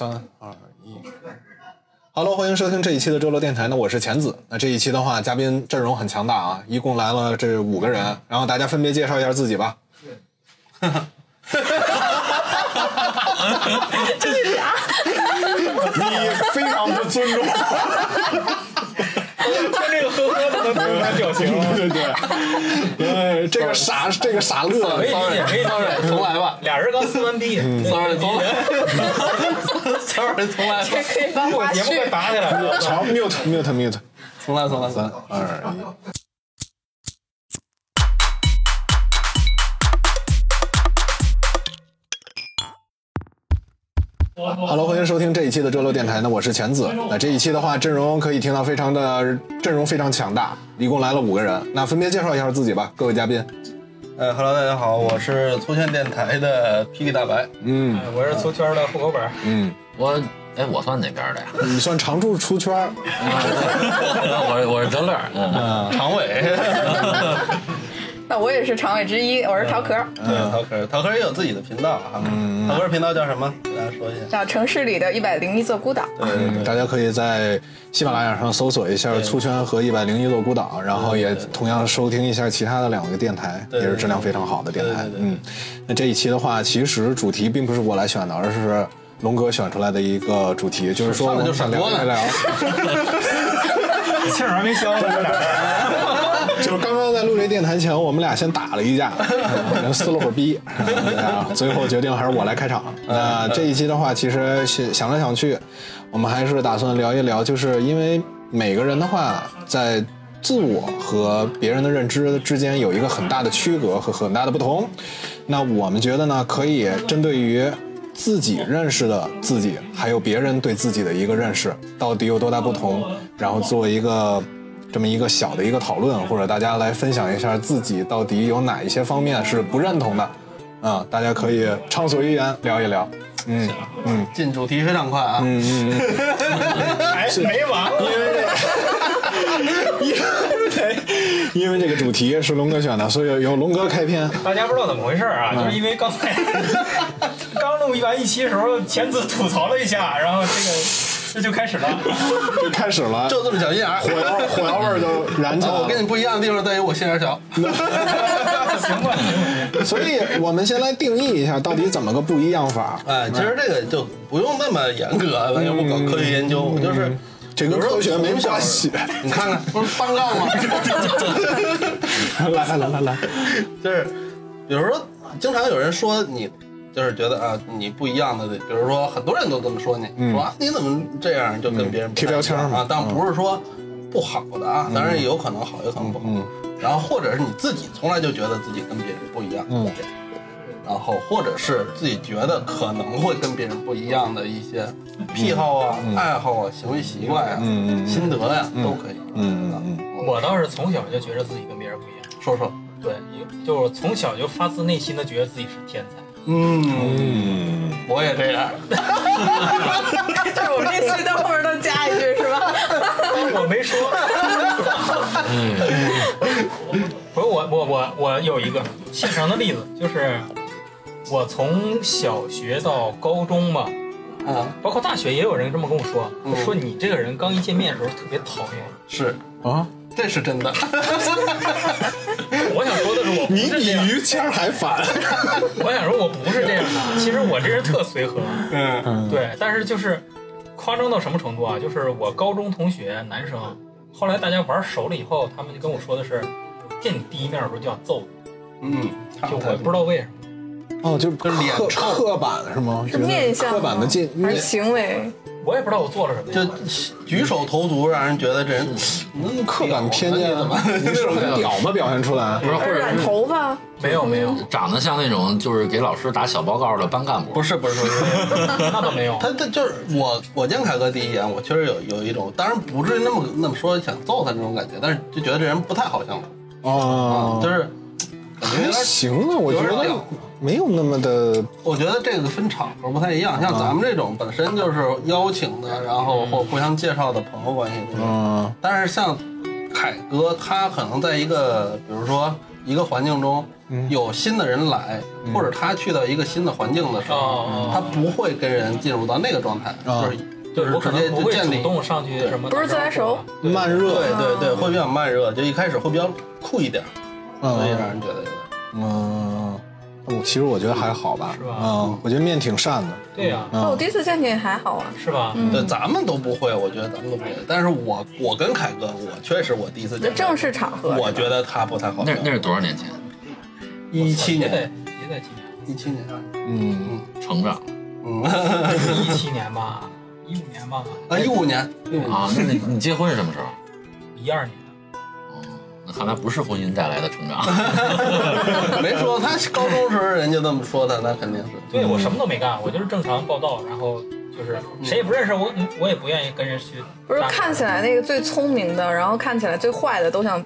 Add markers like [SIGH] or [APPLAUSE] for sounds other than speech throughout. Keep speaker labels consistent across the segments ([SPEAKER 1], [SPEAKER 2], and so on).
[SPEAKER 1] 三二一，Hello，欢迎收听这一期的周六电台。那我是钱子。那这一期的话，嘉宾阵容很强大啊，一共来了这五个人，然后大家分别介绍一下自己吧。[LAUGHS]
[SPEAKER 2] 这是啥？
[SPEAKER 1] 你非常不尊重。
[SPEAKER 3] 听 [LAUGHS] 这个呵呵的表情。
[SPEAKER 1] 对对对，呃，这个傻，这个傻乐，
[SPEAKER 3] 可以理解，可以理解。
[SPEAKER 4] 重来吧
[SPEAKER 3] 俩人刚撕完逼
[SPEAKER 4] ，，sorry，重来，sorry，重来吧，
[SPEAKER 2] 这可以 [LAUGHS] 帮我
[SPEAKER 3] 我节目快
[SPEAKER 2] 去。
[SPEAKER 3] 打起来了。
[SPEAKER 1] 好，mute mute mute，
[SPEAKER 4] 重来，重来，
[SPEAKER 1] 三二一。Hello，欢迎收听这一期的周六电台。那我是钱子。那这一期的话，阵容可以听到非常的阵容非常强大，一共来了五个人。那分别介绍一下自己吧，各位嘉宾。
[SPEAKER 4] 呃哈喽，大家好，我是粗圈电台的霹雳大白，
[SPEAKER 1] 嗯
[SPEAKER 3] 我是粗圈的户口本，
[SPEAKER 1] 嗯，
[SPEAKER 5] 我哎，我算哪边的呀？
[SPEAKER 1] 你算常驻出圈儿，[LAUGHS]
[SPEAKER 5] 我我是德乐，嗯，
[SPEAKER 4] 常委，
[SPEAKER 2] 那我也是常委之一，我是陶壳，
[SPEAKER 4] 对，陶壳，陶壳也有自己的频道啊，陶壳频道叫什么？给大家说一下。
[SPEAKER 2] 叫城市里的一百零一座孤岛。
[SPEAKER 4] 对对对，
[SPEAKER 1] 大家可以在喜马拉雅上搜索一下“粗圈”和“一百零一座孤岛”，然后也同样收听一下其他的两个电台，
[SPEAKER 4] 对
[SPEAKER 1] 也是质量非常好的电台嗯，那这一期的话，其实主题并不是我来选的，而是龙哥选出来的一个主题，就是说我们想
[SPEAKER 4] 闪光
[SPEAKER 1] 聊一聊，[LAUGHS]
[SPEAKER 3] 气儿还没消呢，这俩人。
[SPEAKER 1] 就是刚刚在录这电台前，我们俩先打了一架，[LAUGHS] 嗯撕了会儿逼，啊最后决定还是我来开场。那这一期的话，其实想想来想去，我们还是打算聊一聊，就是因为每个人的话，在自我和别人的认知之间有一个很大的区隔和很大的不同。那我们觉得呢，可以针对于自己认识的自己，还有别人对自己的一个认识，到底有多大不同，然后做一个这么一个小的一个讨论，或者大家来分享一下自己到底有哪一些方面是不认同的，啊、大家可以畅所欲言聊一聊。嗯嗯
[SPEAKER 4] 进主题非常快啊，
[SPEAKER 1] 嗯嗯嗯，
[SPEAKER 3] 还没完呢。
[SPEAKER 1] 因 [LAUGHS] 为 [LAUGHS] 因为这个主题是龙哥选的，所以由龙哥开篇。
[SPEAKER 3] 大家不知道怎么回事啊？就是因为刚才刚录完一期的时候，钱子吐槽了一下，然后这个 [LAUGHS] 这就开始了。
[SPEAKER 1] 就开始了，
[SPEAKER 4] 就这么小心眼儿。
[SPEAKER 1] 火药火药味儿就燃起来了。
[SPEAKER 4] 我跟你不一样的地方在于我心眼小，[LAUGHS]
[SPEAKER 3] 行吧，行吧。
[SPEAKER 1] 所以我们先来定义一下，到底怎么个不一样法？
[SPEAKER 4] 哎，其实这个就不用那么严格，咱又不搞科学研究，就是
[SPEAKER 1] 这跟科学没关系。
[SPEAKER 4] 你看看，不是单杠吗？
[SPEAKER 1] 来来来来来，
[SPEAKER 4] 就是，比如说，经常有人说你，就是觉得啊，你不一样的，比如说很多人都这么说你，说啊你怎么这样，就跟别人
[SPEAKER 1] 贴标签
[SPEAKER 4] 啊，但不是说不好的啊，当然有可能好，有可能不好。然后或者是你自己从来就觉得自己跟别人不一样，嗯，然后或者是自己觉得可能会跟别人不一样的一些癖好啊、爱好啊、行为习惯啊、
[SPEAKER 1] 嗯嗯嗯
[SPEAKER 4] 心得呀，都可以。
[SPEAKER 1] 嗯嗯
[SPEAKER 4] 嗯，
[SPEAKER 3] 我倒是从小就觉得自己跟别人不一样，
[SPEAKER 4] 说说，
[SPEAKER 3] 对，就是从小就发自内心的觉得自己是天才。
[SPEAKER 4] 嗯，
[SPEAKER 1] 嗯，
[SPEAKER 4] 我也这样。
[SPEAKER 2] 就是我们这期的后面都加一句是吧？[LAUGHS]
[SPEAKER 3] 我没说。[LAUGHS] 不是我我我我有一个现成的例子，就是我从小学到高中吧，
[SPEAKER 4] 啊，
[SPEAKER 3] 包括大学也有人这么跟我说，说你这个人刚一见面的时候特别讨厌。
[SPEAKER 4] 是，
[SPEAKER 1] 啊，
[SPEAKER 4] 这是真的。[LAUGHS]
[SPEAKER 3] 我想说的是我不
[SPEAKER 1] 你比
[SPEAKER 3] 是这样，
[SPEAKER 1] 于谦儿还烦。[LAUGHS]
[SPEAKER 3] 我想说我不是这样的。其实我这人特随和，
[SPEAKER 4] 嗯
[SPEAKER 3] 对，但是就是夸张到什么程度啊？就是我高中同学男生，后来大家玩熟了以后，他们就跟我说的是，见你第一面的时候就想揍你，
[SPEAKER 4] 嗯，
[SPEAKER 3] 就我不知道为什么。
[SPEAKER 1] 哦，就
[SPEAKER 4] 就是脸
[SPEAKER 1] 刻
[SPEAKER 4] 臭
[SPEAKER 1] 刻板是吗？
[SPEAKER 2] 是面相
[SPEAKER 1] 刻板的进
[SPEAKER 2] 还是行为？
[SPEAKER 3] 我也不知道我做了什么
[SPEAKER 4] 就。举手投足，让人觉得这人那么
[SPEAKER 1] 刻板偏见，
[SPEAKER 4] 怎么
[SPEAKER 1] 你是很屌吗？表现出来
[SPEAKER 5] 不是，或者
[SPEAKER 2] 染
[SPEAKER 5] 是
[SPEAKER 2] 头发？
[SPEAKER 3] 没有没有，
[SPEAKER 5] 长得像那种就是给老师打小报告的班干部，
[SPEAKER 4] 不是不是不是，[LAUGHS]
[SPEAKER 3] 那倒没有。
[SPEAKER 4] 他他就是我我见凯哥第一眼，我确实有有一种，当然不至于那么那么说想揍他那种感觉，但是就觉得这人不太好相处，
[SPEAKER 1] 哦，
[SPEAKER 4] 就是感觉
[SPEAKER 1] 还行啊，我觉得没有那么的
[SPEAKER 4] 我觉得这个分场合不太一样，像咱们这种本身就是邀请的，然后或互相介绍的朋友关系
[SPEAKER 1] 嗯。
[SPEAKER 4] 但是像凯哥，他可能在一个比如说一个环境中，有新的人来，或者他去到一个新的环境的时候，
[SPEAKER 3] 哦
[SPEAKER 4] 他不会跟人进入到那个状态，
[SPEAKER 1] 哦
[SPEAKER 4] 就是
[SPEAKER 3] 就是我可
[SPEAKER 4] 直接
[SPEAKER 3] 能不会
[SPEAKER 4] 就
[SPEAKER 3] 主动上去什么，
[SPEAKER 2] 不是自来熟，
[SPEAKER 1] 慢热，
[SPEAKER 4] 对对对，会比较慢热，就一开始会比较酷一点，所以让人觉得有点。
[SPEAKER 1] 嗯，我其实我觉得还好吧，
[SPEAKER 3] 是吧
[SPEAKER 1] 嗯，我觉得面挺善的，
[SPEAKER 3] 对呀，
[SPEAKER 2] 哦，我第一次见你还好啊。
[SPEAKER 3] 是吧？
[SPEAKER 4] 对，咱们都不会，我觉得咱们都不会。但是我我跟凯哥，我确实我第一次见
[SPEAKER 2] 这正式场合，
[SPEAKER 4] 我觉得他不太好。
[SPEAKER 5] 那那是多少年前？
[SPEAKER 4] 一七年，
[SPEAKER 3] 也得几年，
[SPEAKER 4] 一七年，
[SPEAKER 1] 嗯，
[SPEAKER 5] 成长
[SPEAKER 4] 嗯，
[SPEAKER 3] 一七年吧，一五年吧，
[SPEAKER 4] 啊，一五年，
[SPEAKER 5] 啊？那你你结婚是什么时候？
[SPEAKER 3] 一二年。
[SPEAKER 5] 那看来不是婚姻带来的成长。[LAUGHS]
[SPEAKER 4] 没说他高中时候人家这么说的，那肯定是。
[SPEAKER 3] 对我什么都没干，我就是正常报道，然后就是谁也不认识我，我也不愿意跟人去。
[SPEAKER 2] 不是看起来那个最聪明的，然后看起来最坏的都想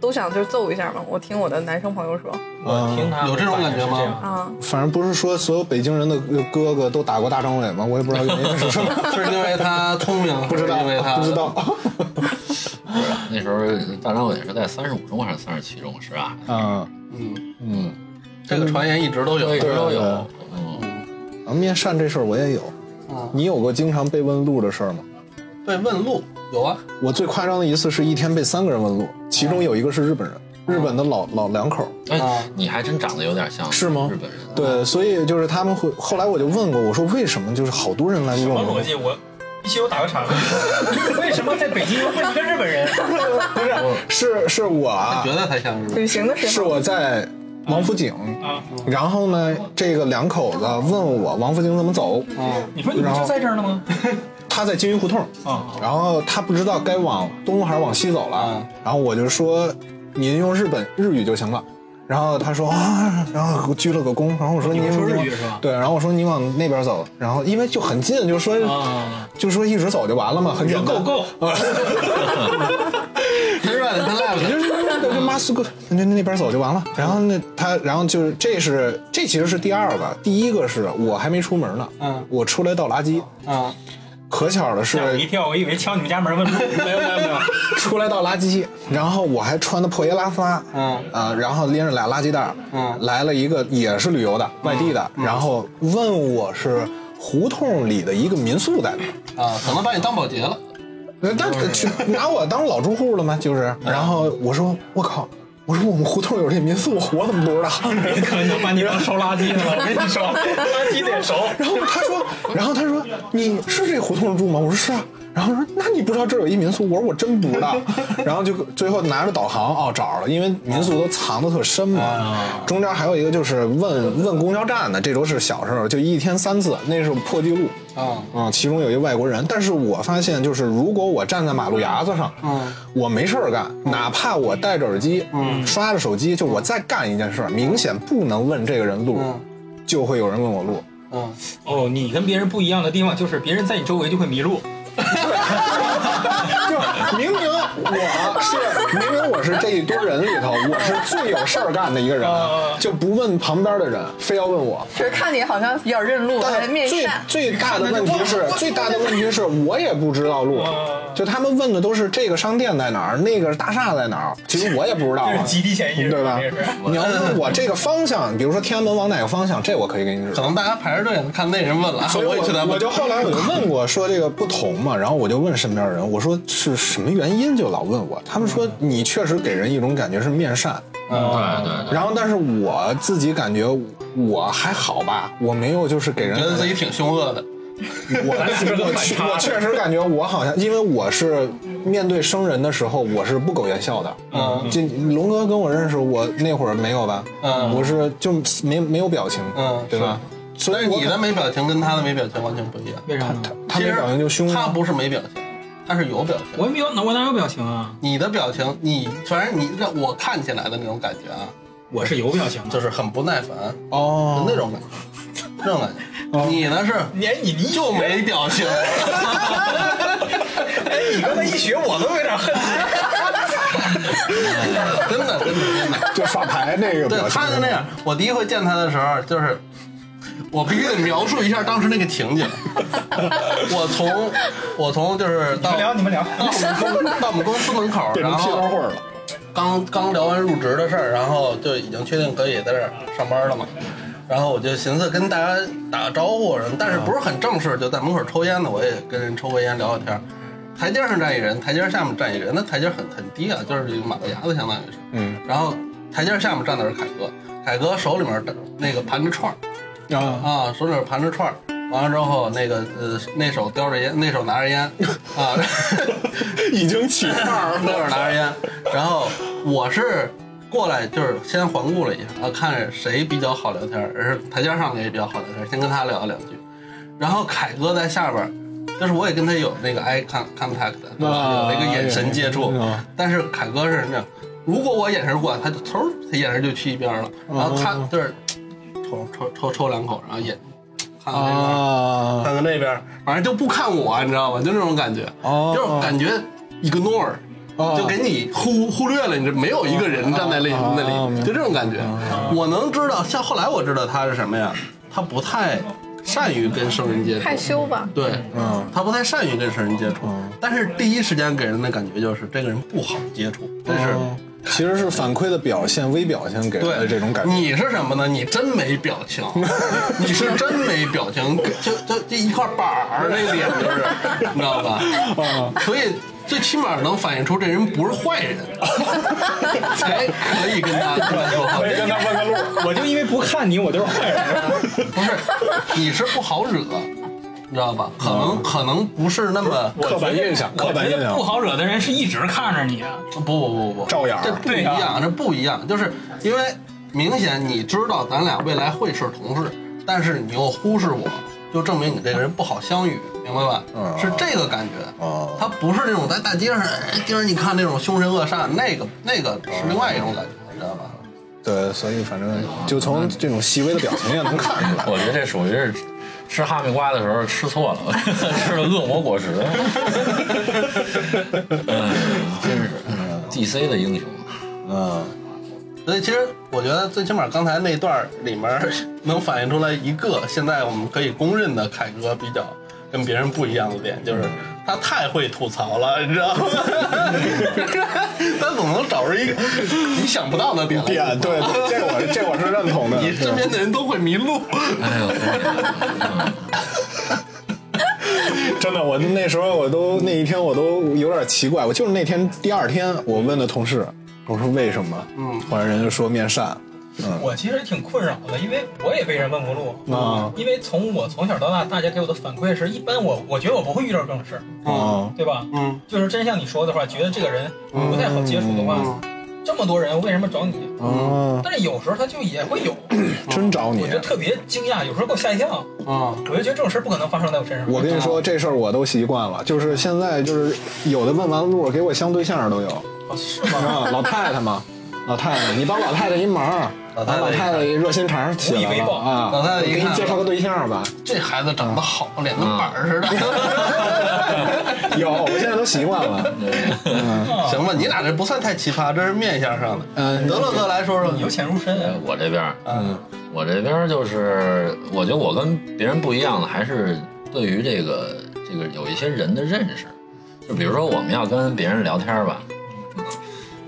[SPEAKER 2] 都想就揍一下嘛。我听我的男生朋友说
[SPEAKER 3] 我听他
[SPEAKER 4] 有这种感觉吗
[SPEAKER 2] 啊，
[SPEAKER 1] 反正不是说所有北京人的哥哥都打过大张伟吗？我也不知道原因是什么，[LAUGHS]
[SPEAKER 4] 是因为他聪明，
[SPEAKER 1] 不知道，
[SPEAKER 4] 因为他
[SPEAKER 1] 不知道，
[SPEAKER 5] 那时候大张伟是在三十五中还是三十七中是吧？
[SPEAKER 1] 嗯
[SPEAKER 4] 嗯，
[SPEAKER 1] 嗯，
[SPEAKER 4] 这个传言一直都有。
[SPEAKER 5] 一直都有。嗯，
[SPEAKER 1] 啊，面善这事儿我也有，
[SPEAKER 4] 嗯，
[SPEAKER 1] 你有过经常被问路的事儿吗？
[SPEAKER 4] 被问路有啊，
[SPEAKER 1] 我最夸张的一次是一天被三个人问路，其中有一个是日本人，日本的老老两口儿。
[SPEAKER 5] 哎
[SPEAKER 4] 啊，
[SPEAKER 5] 你还真长得有点像
[SPEAKER 1] 是吗
[SPEAKER 5] 日本人。
[SPEAKER 1] 对，所以就是他们会，后来我就问过，我说为什么就是好多人来问我
[SPEAKER 3] 什么逻，辑？我必须有打个岔。[LAUGHS] 为什么在北京问一个日本人？[LAUGHS]
[SPEAKER 1] 不是，是是我啊
[SPEAKER 4] 觉，得他像日本
[SPEAKER 2] 旅行的时候是
[SPEAKER 1] 我在王府井，
[SPEAKER 3] 啊，
[SPEAKER 1] 然后呢，这个两口子问我王府井怎么走，
[SPEAKER 3] 你说你不就在这儿呢吗？[LAUGHS]
[SPEAKER 1] 他在金鱼胡同，
[SPEAKER 3] 啊，
[SPEAKER 1] 然后他不知道该往东还是往西走了。
[SPEAKER 4] 嗯，
[SPEAKER 1] 然后我就说您用日本日语就行了。然后他说啊，然后给我鞠了个躬，然后我说您
[SPEAKER 3] 你说日语是吧？
[SPEAKER 1] 对，然后我说你往那边走，然后因为就很近，就说
[SPEAKER 3] 啊，
[SPEAKER 1] 就说一直走就完了嘛，很简单。
[SPEAKER 3] 够够，
[SPEAKER 4] 日 [LAUGHS] 本他赖不 [LAUGHS]
[SPEAKER 1] 就
[SPEAKER 4] 得。
[SPEAKER 1] 是就马斯克那那边走就完了。然后那他，然后就是这是这其实是第二个，第一个是我还没出门呢，
[SPEAKER 4] 嗯。
[SPEAKER 1] 我出来倒垃圾，
[SPEAKER 4] 啊，
[SPEAKER 1] 可巧的是
[SPEAKER 3] 吓我一跳，我以为敲你们家门问路。[LAUGHS] 没有没有没有，
[SPEAKER 1] 出来倒垃圾，然后我还穿的破衣拉撒，
[SPEAKER 4] 嗯
[SPEAKER 1] 啊，然后拎着俩垃圾袋，
[SPEAKER 4] 嗯
[SPEAKER 1] 来了一个也是旅游的外地的，然后问我是胡同里的一个民宿在哪。
[SPEAKER 4] 啊，可能把你当保洁了。
[SPEAKER 1] 那那去拿我当老住户了吗？就是，然后我说我靠，我说我们胡同有这民宿，我怎么不知道？
[SPEAKER 3] 可能把你当收垃圾的了。我跟你说，垃圾得熟。
[SPEAKER 1] 然后他说，然后他说你是这胡同住吗？我说是啊。然后说那你不知道这儿有一民宿？我说我真不知道。然后就最后拿着导航哦找着了，因为民宿都藏得特深嘛。中间还有一个就是问问公交站的，这都是小时候，就一天三次，那是破纪录。
[SPEAKER 4] 啊，
[SPEAKER 1] 啊，其中有一个外国人，但是我发现就是，如果我站在马路牙子上，
[SPEAKER 4] 嗯，
[SPEAKER 1] 我没事儿干，哪怕我戴着耳机，嗯，刷着手机，就我再干一件事儿，明显不能问这个人路，
[SPEAKER 4] 嗯
[SPEAKER 1] 就会有人问我路。
[SPEAKER 4] 嗯，
[SPEAKER 3] 哦，你跟别人不一样的地方就是别人在你周围就会迷路。
[SPEAKER 1] 就明明我是明明我是这一堆人里头，我是最有事儿干的一个人，[LAUGHS] 就不问旁边的人，非要问我。
[SPEAKER 2] 就是看你好像比较认路，还
[SPEAKER 1] 但最
[SPEAKER 2] 面善。
[SPEAKER 1] 最大的问题是，最大的问题是我也不知道路，就他们问的都是这个商店在哪儿，那个大厦在哪儿，其实我也不知道啊
[SPEAKER 3] 这是，集体潜意识，
[SPEAKER 1] 对吧。你要问我这个方向，比如说天安门往哪个方向，这我可以给你指
[SPEAKER 4] 可。能大家排着队呢，看那人问了，啊
[SPEAKER 1] 所以
[SPEAKER 4] 我也去他问。
[SPEAKER 1] 我我就后来我就问过，说这个不同嘛，然后我就问身边人，我说是什么原因就老问我，他们说你确实给人一种感觉是面善，
[SPEAKER 5] 嗯对对，
[SPEAKER 1] 然后但是我自己感觉我还好吧，我没有就是给人
[SPEAKER 4] 觉得自己挺凶恶的。
[SPEAKER 1] 我 [LAUGHS] 我确我确实感觉我好像，因为我是面对生人的时候，我是不苟言笑的。
[SPEAKER 4] 嗯
[SPEAKER 1] 就龙哥跟我认识，我那会儿没有吧？
[SPEAKER 4] 嗯
[SPEAKER 1] 我是就没没有表情，
[SPEAKER 4] 嗯
[SPEAKER 1] 对吧？所以
[SPEAKER 4] 你的没表情跟他的没表情完全不一样。
[SPEAKER 3] 为啥呢？
[SPEAKER 1] 他没表情就凶？
[SPEAKER 4] 他不是没表情，他是有表情。
[SPEAKER 3] 我没有，我哪有表情啊？
[SPEAKER 4] 你的表情，你反正你让我看起来的那种感觉啊，
[SPEAKER 3] 我是有表情的。
[SPEAKER 4] 就是很不耐烦，
[SPEAKER 1] 哦
[SPEAKER 4] 就那种感觉，那种感觉。你呢是
[SPEAKER 3] 你你你
[SPEAKER 4] 就没表情，[LAUGHS]
[SPEAKER 3] 哎，你刚才一学，我都有点恨 [LAUGHS]
[SPEAKER 4] 真的真的真的。
[SPEAKER 1] 就耍牌那个
[SPEAKER 4] 对，
[SPEAKER 1] 表情，
[SPEAKER 4] 他就那样。我第一回见他的时候，就是我必须得描述一下当时那个情景。[LAUGHS] 我从我从就是到
[SPEAKER 3] 你们聊，你们聊。
[SPEAKER 4] 到我们公到我们公司门口，然后
[SPEAKER 1] 花会儿了。
[SPEAKER 4] 刚刚聊完入职的事儿，然后就已经确定可以在这儿上班了嘛。然后我就寻思跟大家打个招呼什么，但是不是很正式，就在门口抽烟呢，我也跟人抽个烟聊聊天。台阶上站一人，台阶下面站一人，那台阶很很低啊，就是一个马路牙子，相当于是。
[SPEAKER 1] 嗯
[SPEAKER 4] 然后台阶下面站的是凯哥，凯哥手里面那个盘着串儿
[SPEAKER 1] 啊。
[SPEAKER 4] 啊，手里面盘着串儿，完了之后那个呃那手叼着烟，那手拿着烟啊，[LAUGHS]
[SPEAKER 1] 已经起范儿
[SPEAKER 4] 那手拿着烟，然后我是过来就是先环顾了一下啊，看谁比较好聊天儿，而是台阶上的也比较好聊天儿，先跟他聊了两句，然后凯哥在下边儿。就是我也跟他有那个 eye con contact，有那个眼神接触
[SPEAKER 1] 啊，
[SPEAKER 4] 但是凯哥是那样，如果我眼神过来，他就嗖，他眼神就去一边了，然后他就是抽抽抽抽两口，然后眼看看那边，
[SPEAKER 1] 啊
[SPEAKER 4] 看看那边，反正就不看我，你知道吧？就那种感觉，
[SPEAKER 1] 哦
[SPEAKER 4] 就是感觉 ignore，
[SPEAKER 1] 哦
[SPEAKER 4] 就给你忽忽略了，你这没有一个人站在那
[SPEAKER 1] 哦
[SPEAKER 4] 那里，
[SPEAKER 1] 明白
[SPEAKER 4] 就这种感觉。我能知道，像后来我知道他是什么呀？他不太善于跟生人接触，
[SPEAKER 2] 害羞吧？
[SPEAKER 4] 对，
[SPEAKER 1] 嗯
[SPEAKER 4] 他不太善于跟生人接触，但是第一时间给人的感觉就是这个人不好接触，这是。
[SPEAKER 1] 嗯其实是反馈的表现，微表情给人的这种感觉。
[SPEAKER 4] 你是什么呢？你真没表情，[LAUGHS] 你是真没表情，就就这一块板儿，那脸就是，[LAUGHS] 你知道吧？
[SPEAKER 1] 啊
[SPEAKER 4] 所以最起码能反映出这人不是坏人，[LAUGHS] 才可以跟他跟他说话。
[SPEAKER 3] 可以跟他问个路。我就因为不看你，我就是坏人。
[SPEAKER 4] 不是，你是不好惹，你知道吧？可能可能不是那么
[SPEAKER 1] 刻板印象，刻
[SPEAKER 3] 我觉
[SPEAKER 1] 板印象
[SPEAKER 3] 得不好惹的人是一直看着你，
[SPEAKER 4] 不不不不，
[SPEAKER 1] 照眼儿
[SPEAKER 4] 这不一样，
[SPEAKER 3] 呀
[SPEAKER 4] 这不一样，就是因为明显你知道咱俩未来会是同事，但是你又忽视我，就证明你这个人不好相遇，明白吧？
[SPEAKER 1] 嗯
[SPEAKER 4] 是这个感觉。
[SPEAKER 1] 哦
[SPEAKER 4] 他不是那种在大街上哎盯着你看那种凶神恶煞，那个那个是另外一种感觉，你知道吧？
[SPEAKER 1] 对，所以反正就从这种细微的表情也能看出来。[LAUGHS]
[SPEAKER 5] 我觉得这属于是吃哈密瓜的时候吃错了，[LAUGHS] 吃了恶魔果实。[LAUGHS] 嗯，真是 DC 的英雄。
[SPEAKER 1] 嗯，
[SPEAKER 4] 所以其实我觉得最起码刚才那段里面 [LAUGHS] 能反映出来一个现在我们可以公认的凯哥比较跟别人不一样的点，就是他太会吐槽了，你知道吗？[LAUGHS] 他总能找出一个你想不到的点
[SPEAKER 1] 点对，对这我这我是认同的。
[SPEAKER 4] 你身边的人都会迷路。
[SPEAKER 5] 哎呦，嗯 [LAUGHS]
[SPEAKER 1] 真的，我那时候我都那一天我都有点奇怪，我就是那天第二天我问的同事，我说为什么？
[SPEAKER 4] 嗯，
[SPEAKER 1] 后来人家说面善。嗯
[SPEAKER 3] 我其实挺困扰的，因为我也被人问过路。
[SPEAKER 1] 啊
[SPEAKER 3] 因为从我从小到大，大家给我的反馈是一般我我觉得我不会遇到这种事儿，
[SPEAKER 1] 啊
[SPEAKER 3] 对吧？
[SPEAKER 4] 嗯
[SPEAKER 3] 就是真像你说的话，觉得这个人不太好接触的话，这么多人为什么找你？
[SPEAKER 1] 啊！
[SPEAKER 3] 但是有时候他就也会有，
[SPEAKER 1] 真找你
[SPEAKER 3] 我！就特别惊讶，有时候给我吓一跳，
[SPEAKER 4] 啊
[SPEAKER 3] 我就觉得这种事儿不可能发生在我身上。
[SPEAKER 1] 我跟你说，这事儿我都习惯了，就是现在就是有的问完路给我相对象都有
[SPEAKER 3] 哦是吗？
[SPEAKER 1] 啊，老太太嘛，老太太，你帮老太太一忙，
[SPEAKER 4] 老太太
[SPEAKER 1] 老太太一热心肠起来了
[SPEAKER 3] 无以为报
[SPEAKER 1] 啊，
[SPEAKER 4] 老太太
[SPEAKER 1] 给你介绍个对象吧。
[SPEAKER 4] 这孩子长得好，脸跟板儿似的。[LAUGHS]
[SPEAKER 1] 有，我现在都习惯了。
[SPEAKER 4] 行吧，你俩这不算太奇葩，这是面相上的。
[SPEAKER 1] 嗯
[SPEAKER 4] 德勒哥来说说
[SPEAKER 3] 由浅入深啊。
[SPEAKER 5] 我这边儿，
[SPEAKER 4] 嗯
[SPEAKER 5] 我这边儿就是，我觉得我跟别人不一样的，还是对于这个这个有一些人的认识。就比如说，我们要跟别人聊天吧，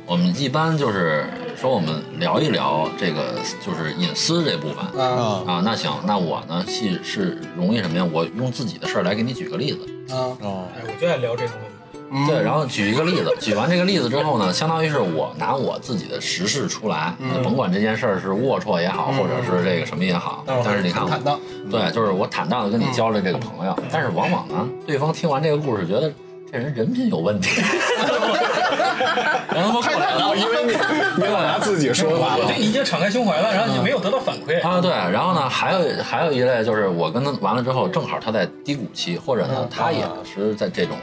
[SPEAKER 5] 我们一般就是说，我们聊一聊这个就是隐私这部分
[SPEAKER 4] 啊
[SPEAKER 1] 啊
[SPEAKER 5] 啊。那行，那我呢是是容易什么呀？我用自己的事儿来给你举个例子。
[SPEAKER 4] 啊
[SPEAKER 1] 哦
[SPEAKER 3] 哎，我就爱聊这种问题。
[SPEAKER 4] 嗯
[SPEAKER 5] 对，然后举一个例子，举完这个例子之后呢，相当于是我拿我自己的实事出来，
[SPEAKER 4] 嗯
[SPEAKER 5] 甭管这件事儿是龌龊也好，或者是这个什么也好，但是你看我
[SPEAKER 4] 坦荡，
[SPEAKER 5] 对，就是我坦荡的跟你交了这个朋友，但是往往呢，对方听完这个故事，觉得这人人品有问题，[LAUGHS] [LAUGHS] 然后他过来了，
[SPEAKER 1] 因为你你老拿自己说话了
[SPEAKER 3] 我对。你已经敞开胸怀了，然后你没有得到反馈。
[SPEAKER 5] 啊，对，然后呢，还有还有一类就是我跟他完了之后，正好他在低谷期，或者呢，他也是在这种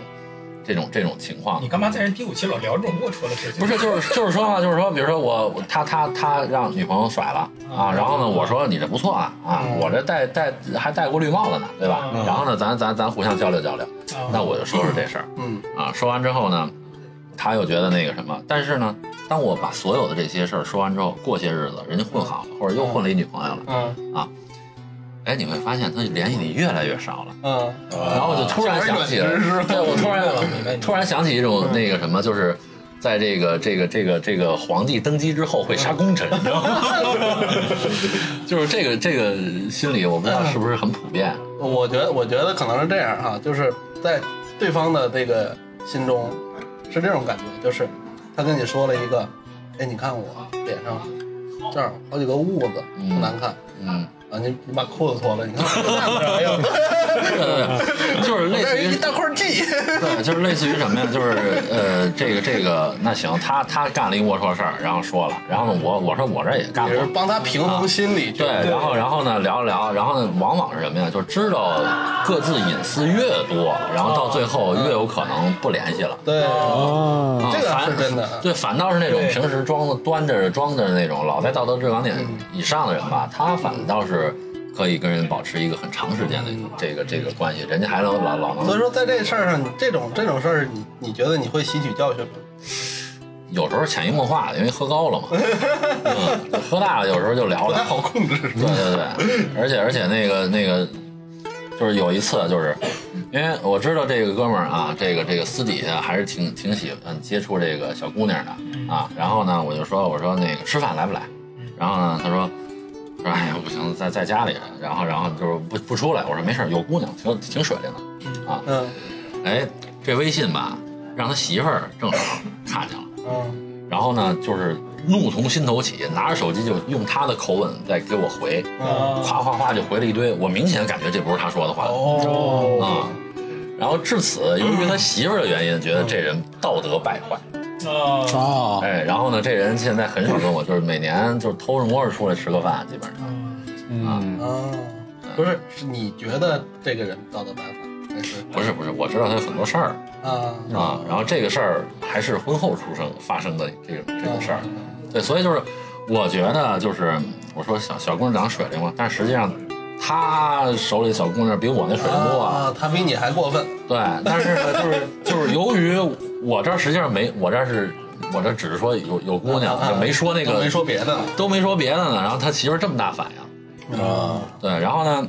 [SPEAKER 5] 这种这种情况
[SPEAKER 3] 你，干嘛在人低谷期老聊这种龌龊的事情？
[SPEAKER 5] 不是，就是就是说啊，就是说，比如说我我他他他让女朋友甩了啊，然后呢，我说你这不错啊啊，我这戴戴还戴过绿帽子呢，对吧？
[SPEAKER 3] 嗯
[SPEAKER 5] 然后呢，咱咱咱互相交流交流，那我就说说这事儿
[SPEAKER 4] 嗯
[SPEAKER 5] 啊。说完之后呢，他又觉得那个什么，但是呢，当我把所有的这些事儿说完之后，过些日子人家混好了，或者又混了一女朋友了，
[SPEAKER 4] 嗯
[SPEAKER 5] 哎，你会发现他联系你越来越少了。
[SPEAKER 4] 嗯
[SPEAKER 5] 然后我就突然想起了，对我突然突然想起一种那个什么，就是在这个这个这个这个皇帝登基之后会杀功臣，你知道吗？[LAUGHS] 就是这个这个心理，我不知道是不是很普遍。
[SPEAKER 4] 我觉得，我觉得可能是这样哈，就是在对方的这个心中是这种感觉，就是他跟你说了一个，哎，你看我脸上这儿好几个痦子，不难看。
[SPEAKER 5] 嗯，
[SPEAKER 4] 啊，你你把裤子脱了，你看我这样啥呀？
[SPEAKER 5] 对对对，就是类似于
[SPEAKER 4] 一大块 G，。
[SPEAKER 5] 对，就是类似于什么呀？就是呃，这个这个，那行，他他干了一龌龊事儿，然后说了，然后呢，我我说我这儿也干过
[SPEAKER 4] 也是，帮他平衡心理，
[SPEAKER 5] 对，然后然后呢聊一聊，然后呢，往往是什么呀？就知道各自隐私越多，然后到最后越有可能不联系了。
[SPEAKER 4] 对，
[SPEAKER 1] 啊，
[SPEAKER 5] 啊
[SPEAKER 4] 这个
[SPEAKER 5] 反
[SPEAKER 4] 是真的
[SPEAKER 5] 对，反倒是那种
[SPEAKER 3] 对
[SPEAKER 5] 平时装的端着装着那种，老在道德制高点以上的人吧，他反倒是可以跟人保持一个很长时间的这个这个关系，人家还能老老能
[SPEAKER 4] 所以说在这事儿上，这种这种事儿，你你觉得你会吸取教训吗？
[SPEAKER 5] 有时候潜移默化的，因为喝高了嘛，[LAUGHS] 嗯，喝大了有时候就聊
[SPEAKER 4] 不太
[SPEAKER 5] 了。
[SPEAKER 4] 好控制。
[SPEAKER 5] 对对对，而且而且那个那个，就是有一次，就是因为我知道这个哥们儿啊，这个这个私底下还是挺挺喜欢接触这个小姑娘的啊。然后呢，我就说我说那个吃饭来不来？然后呢，他说说哎呀不行，在在家里。然后然后就是不不出来。我说没事儿，有姑娘，挺挺水灵的啊。
[SPEAKER 4] 嗯
[SPEAKER 5] 哎，这微信吧，让他媳妇儿正好看见了。
[SPEAKER 4] 嗯
[SPEAKER 5] 然后呢，就是怒从心头起，拿着手机就用他的口吻在给我回，
[SPEAKER 4] 嗯
[SPEAKER 5] 哗哗哗就回了一堆。我明显感觉这不是他说的话
[SPEAKER 4] 哦
[SPEAKER 5] 啊、然后至此，由于他媳妇儿的原因，觉得这人道德败坏。
[SPEAKER 3] 啊，
[SPEAKER 1] 啊，
[SPEAKER 5] 哎，然后呢，这人现在很少跟我，就是每年就是偷着摸着出来吃个饭，基本上。
[SPEAKER 1] 嗯，
[SPEAKER 4] 啊，不是，是你觉得这个人道德败坏，还是
[SPEAKER 5] 不是不是，我知道他有很多事儿
[SPEAKER 4] 啊
[SPEAKER 5] 啊，然后这个事儿还是婚后出生发生的这个这个事儿。对，所以就是我觉得就是我说小小姑娘长得水灵嘛，但实际上她手里的小姑娘比我那水灵多啊。
[SPEAKER 4] 啊，他比你还过分。
[SPEAKER 5] 对，但是呢，就是就是由于我这儿实际上没，我这儿是我这只是说有有姑娘，就没说那个
[SPEAKER 4] 都没说别的呢。
[SPEAKER 5] 都没说别的呢。然后他媳妇儿这么大反应，
[SPEAKER 1] 啊，
[SPEAKER 5] 对，然后呢，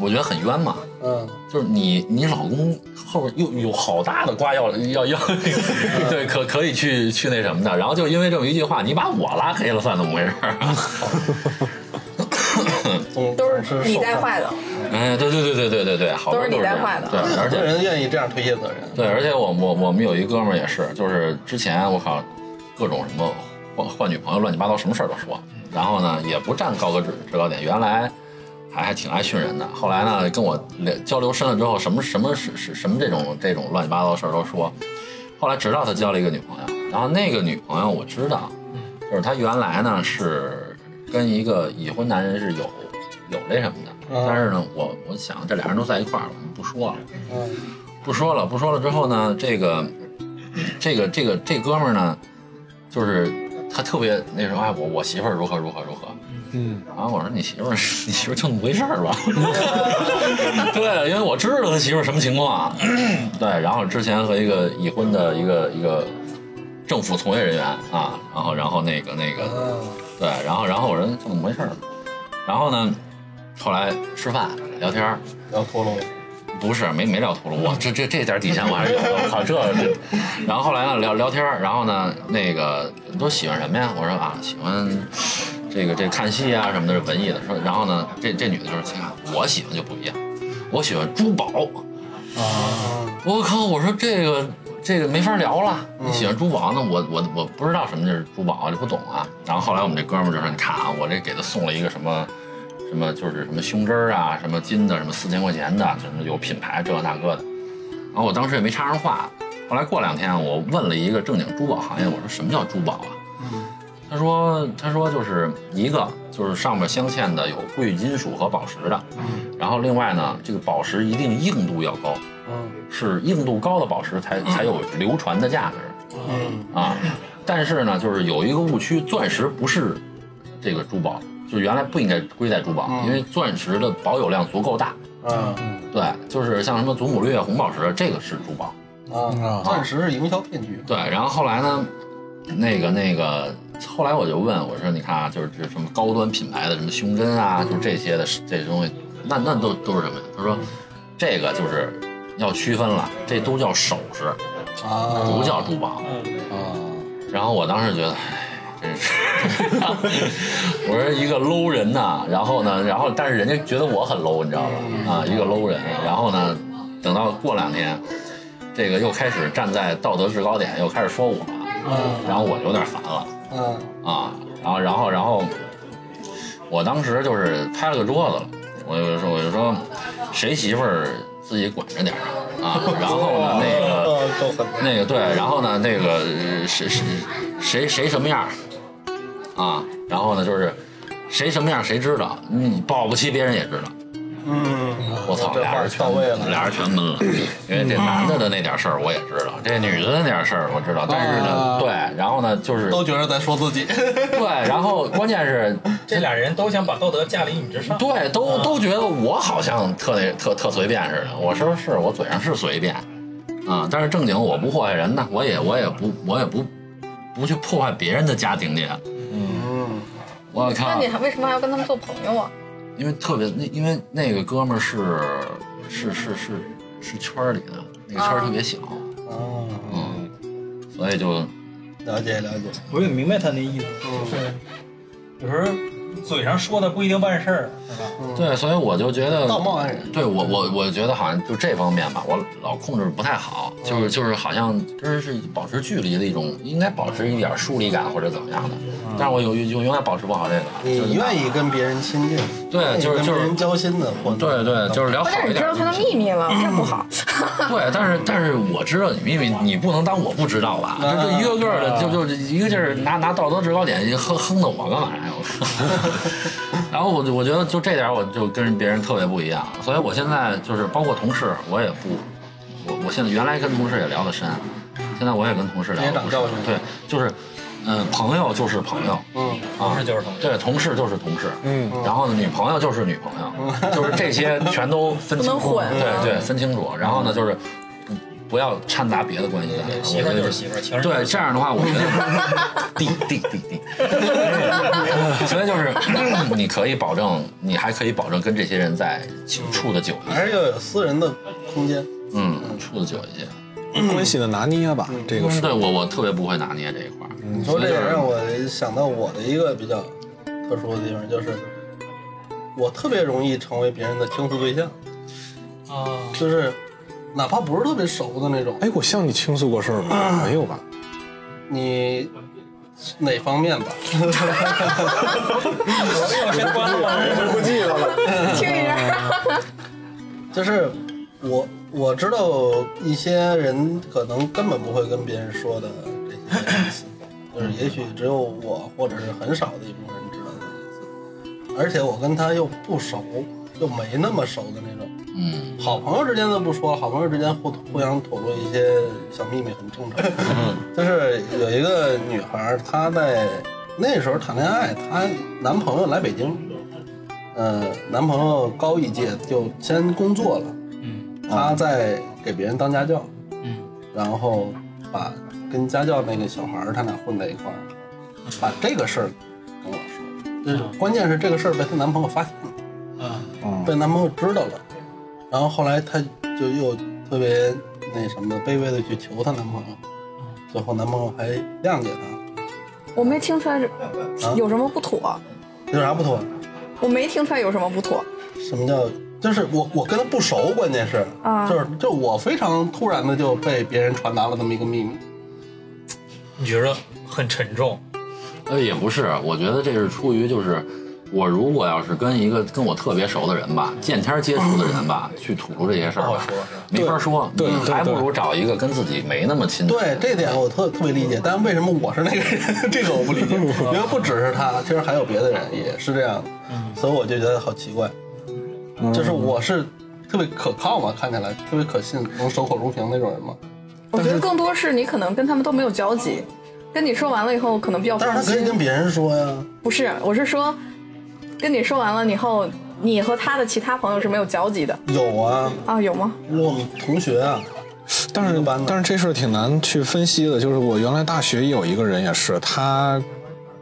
[SPEAKER 5] 我觉得很冤嘛。
[SPEAKER 4] 嗯
[SPEAKER 5] 就是你，你老公后边又有好大的瓜要要要，[LAUGHS] 对，可可以去去那什么的，然后就因为这么一句话，你把我拉黑了，算怎么回事 [LAUGHS]
[SPEAKER 2] 都
[SPEAKER 4] 总
[SPEAKER 2] 是你带坏的。
[SPEAKER 5] 哎，对对对对对对对，好多
[SPEAKER 2] 都是你
[SPEAKER 5] 这样
[SPEAKER 2] 带坏的
[SPEAKER 5] 对，而且
[SPEAKER 4] 人愿意这样推卸责任。
[SPEAKER 5] 对，而且我我我们有一哥们儿也是，就是之前我靠各种什么换换女朋友，乱七八糟什么事儿都说，然后呢也不站高个制制高点，原来还还挺爱训人的，后来呢跟我聊交流深了之后，什么什么是是什么这种这种乱七八糟的事儿都说，后来直到他交了一个女朋友，然后那个女朋友我知道，就是他原来呢是跟一个已婚男人是有有那什么的，
[SPEAKER 4] 嗯
[SPEAKER 5] 但是呢我我想这俩人都在一块儿了，我们不说了。
[SPEAKER 4] 嗯
[SPEAKER 5] 不说了，不说了之后呢，这个，这个，这个，这哥们儿呢，就是他特别那时候，哎，我我媳妇儿如何如何如何，
[SPEAKER 1] 嗯，
[SPEAKER 5] 然后我说你媳妇儿，你媳妇儿就那么回事儿吧？[LAUGHS] 对，因为我知道他媳妇儿什么情况，对，然后之前和一个已婚的一个一个政府从业人员啊，然后然后那个那个
[SPEAKER 4] 嗯
[SPEAKER 5] 对，然后然后我说就那么回事儿，然后呢，后来吃饭聊天儿。
[SPEAKER 4] 要脱了。
[SPEAKER 5] 不是，没没聊秃噜，我这这这点底线我还是有的。我靠，这这，然后后来呢聊聊天，然后呢那个都喜欢什么呀？我说啊，喜欢这个这看戏啊什么的，是文艺的。说，然后呢这这女的就是，啊我喜欢就不一样，我喜欢珠宝。
[SPEAKER 4] 啊
[SPEAKER 5] 我靠，我说这个这个没法聊了。你喜欢珠宝，那我我我不知道什么就是珠宝，就不懂啊。然后后来我们这哥们就说，你看啊，我这给他送了一个什么。什么就是什么胸针儿啊，什么金的，什么四千块钱的，什么有品牌这那个的。然后我当时也没插上话。后来过两天，我问了一个正经珠宝行业，我说什么叫珠宝啊？他说他说就是一个就是上面镶嵌的有贵金属和宝石的，然后另外呢，这个宝石一定硬度要高，
[SPEAKER 4] 嗯
[SPEAKER 5] 是硬度高的宝石才才有流传的价值。
[SPEAKER 4] 嗯
[SPEAKER 5] 啊，但是呢，就是有一个误区，钻石不是这个珠宝，就是原来不应该归在珠宝，
[SPEAKER 4] 嗯
[SPEAKER 5] 因为钻石的保有量足够大。
[SPEAKER 4] 嗯
[SPEAKER 5] 对，就是像什么祖母绿、红宝石，这个是珠宝。
[SPEAKER 4] 啊！钻石是营销骗局。
[SPEAKER 5] 对，然后后来呢，那个那个，后来我就问我说，你看啊，就是这什么高端品牌的什么胸针啊，就这些的这东西，那那都都是什么呀？他说，这个就是要区分了，这都叫首饰。
[SPEAKER 4] 啊
[SPEAKER 5] 不叫珠宝。
[SPEAKER 4] 啊，
[SPEAKER 5] 然后我当时觉得，唉，真是，我说一个 low 人呐。然后呢，然后但是人家觉得我很 low，你知道吧？啊，一个 low 人。然后呢，等到过两年，这个又开始站在道德制高点，又开始说我，然后我有点烦了
[SPEAKER 4] 嗯
[SPEAKER 5] 啊。然后，然后，然后，我当时就是拍了个桌子了，我就说，我就说，谁媳妇儿自己管着点儿啊。[LAUGHS] 然后呢，那个。那个对，然后呢，那个呃谁谁谁谁什么样儿啊？然后呢，就是谁什么样儿谁知道，你保不齐别人也知道。
[SPEAKER 4] 嗯，
[SPEAKER 5] 我操，
[SPEAKER 4] 这
[SPEAKER 5] 俩人全
[SPEAKER 4] 到位了，
[SPEAKER 5] 俩人全闷了，因为这男的的那点事儿我也知道，这女的那点事儿我知道，但是呢，
[SPEAKER 1] 啊
[SPEAKER 5] 对，然后呢，就是
[SPEAKER 4] 都觉得在说自己，[LAUGHS]
[SPEAKER 5] 对，然后关键是
[SPEAKER 3] 这俩人都想把道德架立你之上。
[SPEAKER 5] 对，都都觉得我好像特那特特随便似的。我说是我嘴上是随便，啊，但是正经我不祸害人呢，我也我也不我也不不去破坏别人的家庭去。
[SPEAKER 4] 嗯，
[SPEAKER 5] 我靠
[SPEAKER 2] 那你！还为什么还要跟他们做朋友啊？
[SPEAKER 5] 因为特别那因为那个哥们儿是是是是是圈儿里的，那个圈儿特别小，
[SPEAKER 4] 哦，
[SPEAKER 5] 嗯，所以就
[SPEAKER 4] 了解了解，
[SPEAKER 6] 我也明白他那意思，就是有时候嘴上说的不一定办事儿，是吧？
[SPEAKER 5] 对，所以我就觉得
[SPEAKER 4] 道貌岸然，
[SPEAKER 5] 对我我我觉得好像就这方面吧，我老控制不太好，就是就是好像真是保持距离的一种，应该保持一点疏离感或者怎么样的，但是我有有永远保持不好这个。就是
[SPEAKER 4] 你愿意跟别人亲近，
[SPEAKER 5] 对，就是就是
[SPEAKER 4] 跟别人交心的，或者
[SPEAKER 5] 对对，就是聊好一点
[SPEAKER 2] 你知道他的秘密了，这不好。[LAUGHS]
[SPEAKER 5] 对，但是但是我知道你秘密，你不能当我不知道吧？就就一个个的，就就一个劲儿拿拿道德制高点哼哼的我干嘛呀？[LAUGHS] 我 [LAUGHS] 然后我就我觉得就这点我就跟别人特别不一样，所以我现在就是包括同事，我也不，我我现在原来跟同事也聊得深，现在我也跟同事聊得不深对，就是嗯，朋友就是朋友，
[SPEAKER 4] 嗯，
[SPEAKER 5] 啊，
[SPEAKER 3] 事就是同事。
[SPEAKER 5] 对，同事就是同事，
[SPEAKER 1] 嗯，
[SPEAKER 5] 然后呢，女朋友就是女朋友，就是这些全都分清楚，对对，分清楚。然后呢，就是不不要掺杂别的关系在里头。
[SPEAKER 3] 媳妇儿
[SPEAKER 5] 我觉得
[SPEAKER 3] 就是媳妇儿，
[SPEAKER 5] 对，这样的话，我觉得定定定定，所以就是你可以保证，你还可以保证跟这些人在处的久一些，
[SPEAKER 4] 还是要有私人的空间，
[SPEAKER 5] 嗯，处的久一些。
[SPEAKER 1] 关系的拿捏吧，这个是。
[SPEAKER 5] 对我我特别不会拿捏这一块儿。
[SPEAKER 4] 你说这个让我想到我的一个比较特殊的地方，就是我特别容易成为别人的倾诉对象，
[SPEAKER 3] 啊，
[SPEAKER 4] 就是哪怕不是特别熟的那种，
[SPEAKER 1] 哎，我向你倾诉过事儿吗？[CLEARS THROAT] 没有吧？
[SPEAKER 4] 你哪方面吧？
[SPEAKER 3] 我先关了吧。
[SPEAKER 1] 不记得了。
[SPEAKER 2] 听一下，
[SPEAKER 4] 就是我我知道一些人可能根本不会跟别人说的这些隐私，就是也许只有我或者是很少的一部分人知道的而且我跟他又不熟，又没那么熟的那种。
[SPEAKER 5] 嗯。
[SPEAKER 4] 好朋友之间都不说，好朋友之间互互相吐露一些小秘密很正常。嗯。就是有一个女孩，她在那时候谈恋爱，她男朋友来北京，呃，男朋友高一届就先工作了，
[SPEAKER 3] 嗯。
[SPEAKER 4] 她在给别人当家教，
[SPEAKER 3] 嗯。
[SPEAKER 4] 然后把跟家教那个小孩儿，他俩混在一块儿，把这个事儿跟我说，就是关键是这个事儿被她男朋友发现了。
[SPEAKER 3] 啊
[SPEAKER 1] 嗯
[SPEAKER 4] 被男朋友知道了，然后后来她就又特别那什么卑微的去求她男朋友，最后男朋友还谅解她，
[SPEAKER 2] 我没听出来有什么不妥，
[SPEAKER 4] 有啥不妥？
[SPEAKER 2] 我没听出来有什么不妥。
[SPEAKER 4] 什么叫？就是我我跟他不熟，关键是，
[SPEAKER 2] 啊
[SPEAKER 4] 就是就我非常突然的就被别人传达了这么一个秘密，
[SPEAKER 3] 你觉得很沉重？
[SPEAKER 5] 呃，也不是，我觉得这是出于就是，我如果要是跟一个跟我特别熟的人吧，见天接触的人吧，去吐露这些事儿没法说。
[SPEAKER 1] 对
[SPEAKER 5] 你还不如找一个跟自己没那么亲的。
[SPEAKER 4] 对这点我特特别理解，但是为什么我是那个人，[LAUGHS] 这个我不理解，[LAUGHS] 因为不只是他，其实还有别的人也是这样，所以我就觉得好奇怪，就是我是特别可靠嘛，看起来特别可信，能守口如瓶那种人嘛。
[SPEAKER 2] 我觉得更多是你可能跟他们都没有交集，跟你说完了以后可能比较
[SPEAKER 4] 但是他可以跟。别人说呀，
[SPEAKER 2] 不是，我是说，跟你说完了以后，你和他的其他朋友是没有交集的
[SPEAKER 4] 有啊，
[SPEAKER 2] 啊？有吗？
[SPEAKER 4] 我们同学啊，
[SPEAKER 1] 但是但是这事儿挺难去分析的。就是我原来大学有一个人也是，他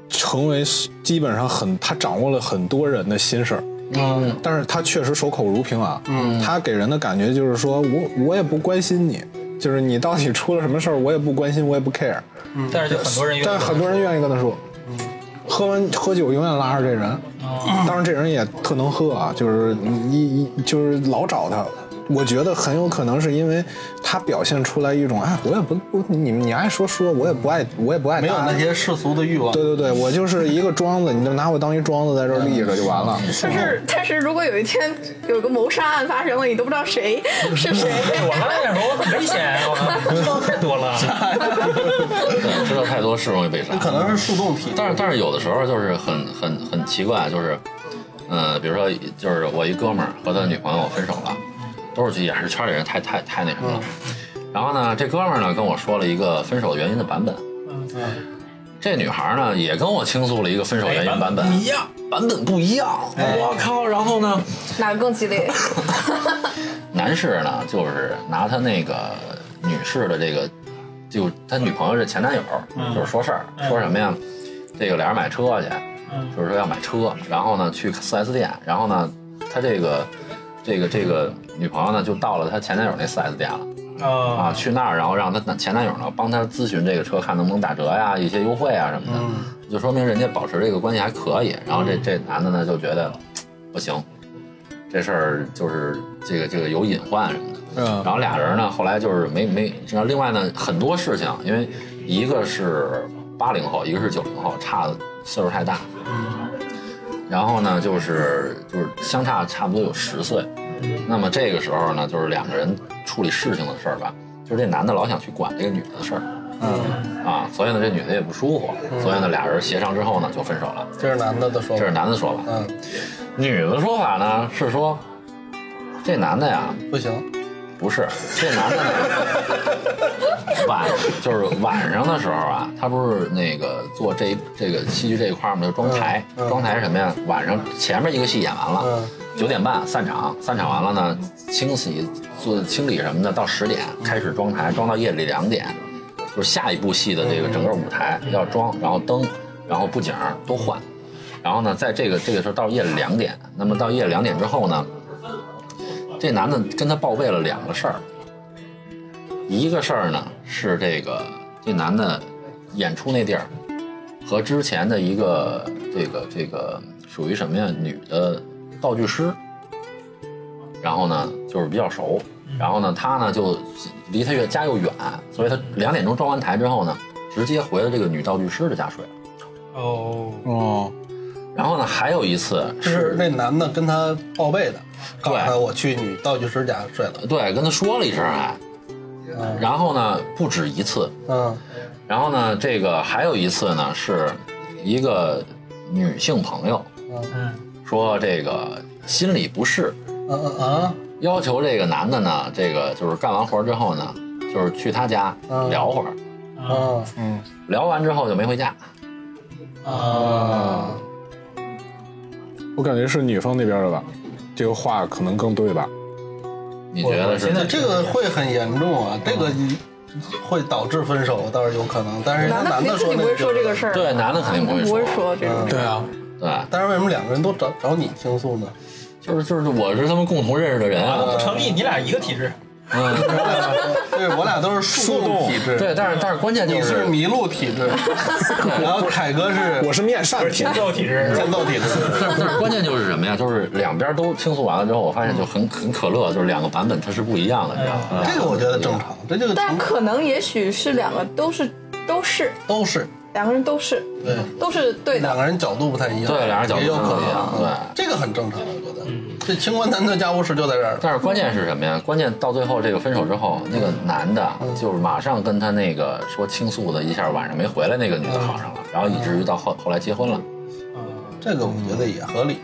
[SPEAKER 1] 成为基本上很，他掌握了很多人的心事儿。
[SPEAKER 5] 嗯，
[SPEAKER 1] 但是他确实守口如瓶啊。嗯，他给人的感觉就是说我我也不关心你，就是你到底出了什么事儿，我也不关心，我也不 care 嗯。
[SPEAKER 6] 但是就很多人愿意
[SPEAKER 1] 但是很多人愿意跟他说，喝完喝酒永远拉着这人，当然这人也特能喝啊，就是一一就是老找他。我觉得很有可能是因为他表现出来一种，哎，我也不不你你爱说说，我也不爱我也不爱
[SPEAKER 4] 没有那些世俗的欲望。
[SPEAKER 1] 对对对，我就是一个庄子，你就拿我当一庄子在这儿立着就完了。
[SPEAKER 2] 但是但是如果有一天有个谋杀案发生了，你都不知道谁 [LAUGHS] 是谁，
[SPEAKER 6] 对我刚才想说，我很危险，我知道太多了。
[SPEAKER 5] 知道太多是容易被杀。
[SPEAKER 4] 可能是树洞体，
[SPEAKER 5] 但是但是有的时候就是很很很奇怪，就是，呃，比如说就是我一哥们儿和他女朋友分手了，都是也是圈里人太太太那什么了。然后呢，这哥们儿呢跟我说了一个分手原因的版本，这女孩呢也跟我倾诉了一个分手原因版本，
[SPEAKER 6] 不一样，
[SPEAKER 5] 版本不一样。我靠！然后呢，
[SPEAKER 2] 哪个更激烈？[LAUGHS]
[SPEAKER 5] 男士呢就是拿他那个女士的这个，就他女朋友是前男友，就是说事儿，说什么呀？这个俩人买车去，就是说要买车，然后呢去四 S 店，然后呢他这个这个这个女朋友呢就到了她前男友那 4S 店了。啊，
[SPEAKER 6] 啊，
[SPEAKER 5] 去那儿，然后让他前男友呢帮她咨询这个车，看能不能打折呀，一些优惠啊什么的，就说明人家保持这个关系还可以。然后这这男的呢就觉得不行，这事儿就是这个这个有隐患什么的。
[SPEAKER 1] 嗯
[SPEAKER 5] 然后俩人呢后来就是没没，然后另外呢很多事情，因为一个是八零后，一个是九零后，差的岁数太大。然后呢，就是就是相差差不多有十岁。那么这个时候呢，就是两个人处理事情的事儿吧，就是这男的老想去管这个女的的事儿，嗯啊，所以呢这女的也不舒服，所以呢俩人协商之后呢就分手了。
[SPEAKER 4] 这是男的的说法
[SPEAKER 5] 这是。男的说法，
[SPEAKER 4] 嗯，
[SPEAKER 5] 女的说法呢是说，这男的呀
[SPEAKER 4] 不行，
[SPEAKER 5] 不是这男的呢，晚就是晚上的时候啊，他不是那个做这这个戏剧这一块儿嘛，就装台，
[SPEAKER 4] 嗯
[SPEAKER 5] 装台是什么呀？晚上前面一个戏演完了，
[SPEAKER 4] 嗯。
[SPEAKER 5] 九点半散场，散场完了呢，清洗做清理什么的，到十点开始装台，装到夜里两点，就是下一部戏的这个整个舞台要装，然后灯，然后布景都换，然后呢，在这个这个时候到夜里两点，那么到夜里两点之后呢，这男的跟他报备了两个事儿，一个事儿呢是这个这男的演出那地儿和之前的一个这个这个属于什么呀？女的道具师，然后呢就是比较熟，然后呢他呢就离他越家又远，所以他两点钟装完台之后呢，直接回了这个女道具师的家睡了。
[SPEAKER 6] 哦，
[SPEAKER 1] 哦，
[SPEAKER 5] 然后呢还有一次
[SPEAKER 4] 这是那男的跟他报备的，告诉他
[SPEAKER 5] 对
[SPEAKER 4] 我去女道具师家睡了。
[SPEAKER 5] 对跟他说了一声还，然后呢不止一次，
[SPEAKER 4] 嗯。
[SPEAKER 5] 然后呢，这个还有一次呢，是一个女性朋友
[SPEAKER 6] 嗯，
[SPEAKER 5] 说这个心里不适，
[SPEAKER 4] 嗯嗯啊。
[SPEAKER 5] 要求这个男的呢，这个就是干完活之后呢，就是去他家
[SPEAKER 4] 嗯。
[SPEAKER 5] 聊会儿，
[SPEAKER 4] 嗯。
[SPEAKER 5] 聊完之后就没回家。
[SPEAKER 4] 啊，
[SPEAKER 1] 我感觉是女方那边的吧，这个话可能更对吧？
[SPEAKER 5] 你觉得是
[SPEAKER 6] 现？在
[SPEAKER 4] 这个会很严重啊，这个会导致分手倒是有可能，但是他
[SPEAKER 2] 男的
[SPEAKER 4] 男的
[SPEAKER 2] 肯定不会
[SPEAKER 4] 说
[SPEAKER 2] 这个事儿，
[SPEAKER 5] 对，男的肯定不会
[SPEAKER 2] 不会
[SPEAKER 5] 说，
[SPEAKER 2] 说这个。
[SPEAKER 1] 对啊，
[SPEAKER 5] 对，
[SPEAKER 4] 但是为什么两个人都找找你倾诉呢？
[SPEAKER 5] 就是就是我是他们共同认识的人
[SPEAKER 6] 啊，
[SPEAKER 5] 啊，
[SPEAKER 6] 不成立，你俩一个体质，
[SPEAKER 5] 嗯，
[SPEAKER 4] 对，我俩都是树洞体质，
[SPEAKER 5] 对，但是但是关键就
[SPEAKER 4] 你是麋鹿体质，[LAUGHS] 然后凯哥是
[SPEAKER 1] 我是面善体
[SPEAKER 6] 是欠，揍体质，
[SPEAKER 4] 战斗体质。
[SPEAKER 5] 但是但是关键就是什么呀？就是两边都倾诉完了之后，我发现就很很可乐，就是两个版本它是不一样的，你知道吗？
[SPEAKER 4] 这个我觉得正常，这就
[SPEAKER 2] 但可能也许是两个都是都是
[SPEAKER 4] 都是
[SPEAKER 2] 两个人都是
[SPEAKER 4] 对，
[SPEAKER 2] 都是对的。
[SPEAKER 4] 两个人角度不太一样，
[SPEAKER 5] 对两人角度
[SPEAKER 4] 也有可
[SPEAKER 5] 不一样
[SPEAKER 4] 能，
[SPEAKER 5] 对
[SPEAKER 4] 这个很正常，我觉得。这清官难断家务事就在这儿，
[SPEAKER 5] 但是关键是什么呀？关键到最后这个分手之后，那个男的就是马上跟他那个说倾诉的一下晚上没回来那个女的好上了，然后以至于到后后来结婚了。
[SPEAKER 4] 这个我觉得也合理，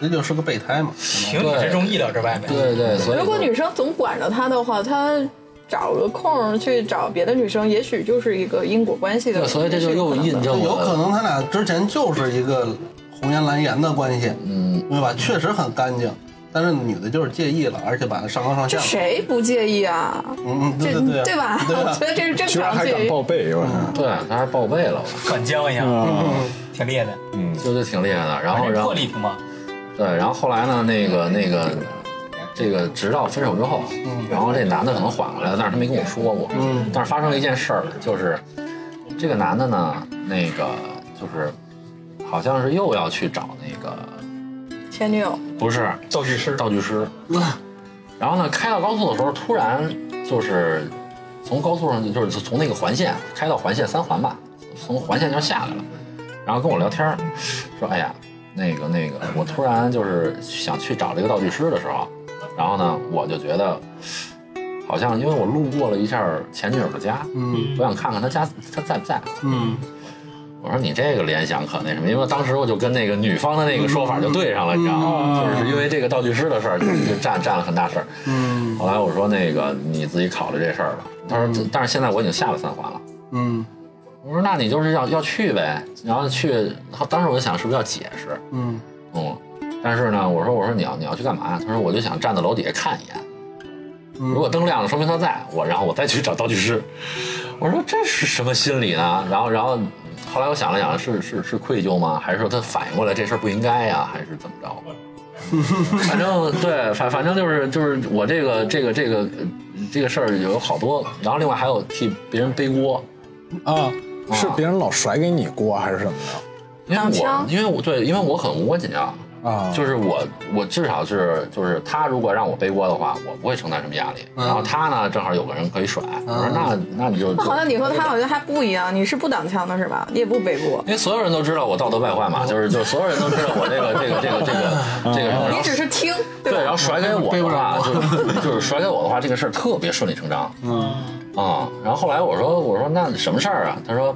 [SPEAKER 4] 这就是个备胎嘛。
[SPEAKER 6] 情理之中，意料之外呗。
[SPEAKER 5] 对对，所以
[SPEAKER 2] 如果女生总管着他的话，他找个空去找别的女生，也许就是一个因果关系的。
[SPEAKER 5] 对，所以这就又印证了
[SPEAKER 4] 有可，能他俩之前就是一个红颜蓝颜的关系，
[SPEAKER 5] 嗯，
[SPEAKER 4] 对吧？确实很干净，但是女的就是介意了，而且把他上纲上线
[SPEAKER 2] 这
[SPEAKER 4] 了。
[SPEAKER 2] 谁不介意啊？
[SPEAKER 4] 嗯嗯，
[SPEAKER 2] 这
[SPEAKER 4] 对对对，
[SPEAKER 2] 吧？
[SPEAKER 4] 对
[SPEAKER 2] 我
[SPEAKER 4] 吧
[SPEAKER 2] 觉得这是正
[SPEAKER 1] 居然还敢。报备，我
[SPEAKER 5] 对，他还报备了，
[SPEAKER 6] 管教一下，[LAUGHS] 挺厉害的，
[SPEAKER 5] 嗯就是挺厉害的。然后然后。对，然后后来呢，那个那个这个直到分手之后，然后这男的可能缓过来了，但是他没跟我说过。嗯，但是发生了一件事儿，就是这个男的呢，那个就是好像是又要去找那个
[SPEAKER 2] 前女友，
[SPEAKER 5] 不是
[SPEAKER 3] 道具师。
[SPEAKER 5] 道具师，然后呢，开到高速的时候，突然就是从高速上就就是从那个环线开到环线三环吧，从环线就下来了，然后跟我聊天说：“哎呀，那个那个，我突然就是想去找这个道具师的时候，然后呢，我就觉得好像因为我路过了一下前女友的家，
[SPEAKER 4] 嗯。
[SPEAKER 5] 我想看看她家她在不在。
[SPEAKER 4] 嗯
[SPEAKER 5] 我说你这个联想可那什么，因为当时我就跟那个女方的那个说法就对上了，你知道吗？就是因为这个道具师的事儿，就就占占了很大事儿。
[SPEAKER 4] 嗯
[SPEAKER 5] 后来我说那个你自己考虑这事儿吧。他说，但是现在我已经下了三环了。
[SPEAKER 4] 嗯
[SPEAKER 5] 我说那你就是要要去呗，然后去，当时我就想是不是要解释，
[SPEAKER 4] 嗯
[SPEAKER 5] 嗯，但是呢，我说我说你要你要去干嘛？他说我就想站在楼底下看一眼，如果灯亮了，说明他在我，然后我再去找道具师。我说这是什么心理呢？然后然后后来我想了想，是是是愧疚吗？还是说他反应过来这事儿不应该呀？还是怎么着？[LAUGHS] 反正对，反反正就是就是我这个这个这个呃这个事儿有好多，然后另外还有替别人背锅，
[SPEAKER 1] 啊，是别人老甩给你锅还是什么的？
[SPEAKER 5] 因为我因为我对，因为我很窝紧啊，
[SPEAKER 1] 啊，
[SPEAKER 5] 就是我我至少是就是他如果让我背锅的话，我不会承担什么压力。然后他呢，正好有个人可以甩，我说那那你就
[SPEAKER 2] 那好像你和他好像还不一样，你是不挡枪的是吧？你也不背锅，
[SPEAKER 5] 因为所有人都知道我道德败坏嘛，就是就是所有人都知道我这个这个这个这个这个什么，然
[SPEAKER 2] 你
[SPEAKER 5] 后
[SPEAKER 2] 只是听，对
[SPEAKER 5] 对，然
[SPEAKER 2] 吧？
[SPEAKER 5] 后甩给我的话，就是就是甩给我的话，这个事儿特别顺理成章。
[SPEAKER 4] 嗯
[SPEAKER 5] 啊、然后后来我说我说那什么事儿啊？他说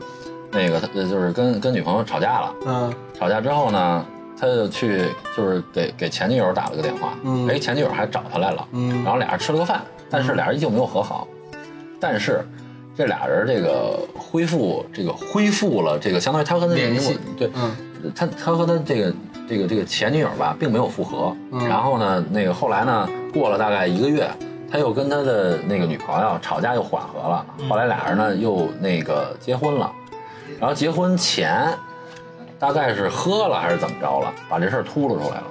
[SPEAKER 5] 那个他就是跟跟女朋友吵架了，
[SPEAKER 4] 嗯
[SPEAKER 5] 吵架之后呢，他就去就是给给前女友打了个电话，
[SPEAKER 4] 嗯
[SPEAKER 5] 哎，前女友还找他来了，
[SPEAKER 4] 嗯
[SPEAKER 5] 然后俩人吃了个饭，但是俩人依旧没有和好，但是这俩人这个恢复这个恢复了这个相当于他和他
[SPEAKER 4] 联系
[SPEAKER 5] 对，
[SPEAKER 4] 嗯
[SPEAKER 5] 他他和他这个这个这个前女友吧，并没有复合。
[SPEAKER 4] 嗯
[SPEAKER 5] 然后呢，那个后来呢，过了大概一个月，他又跟他的那个女朋友吵架，又缓和了。后来俩人呢又那个结婚了，然后结婚前大概是喝了还是怎么着了，把这事儿秃噜出来了。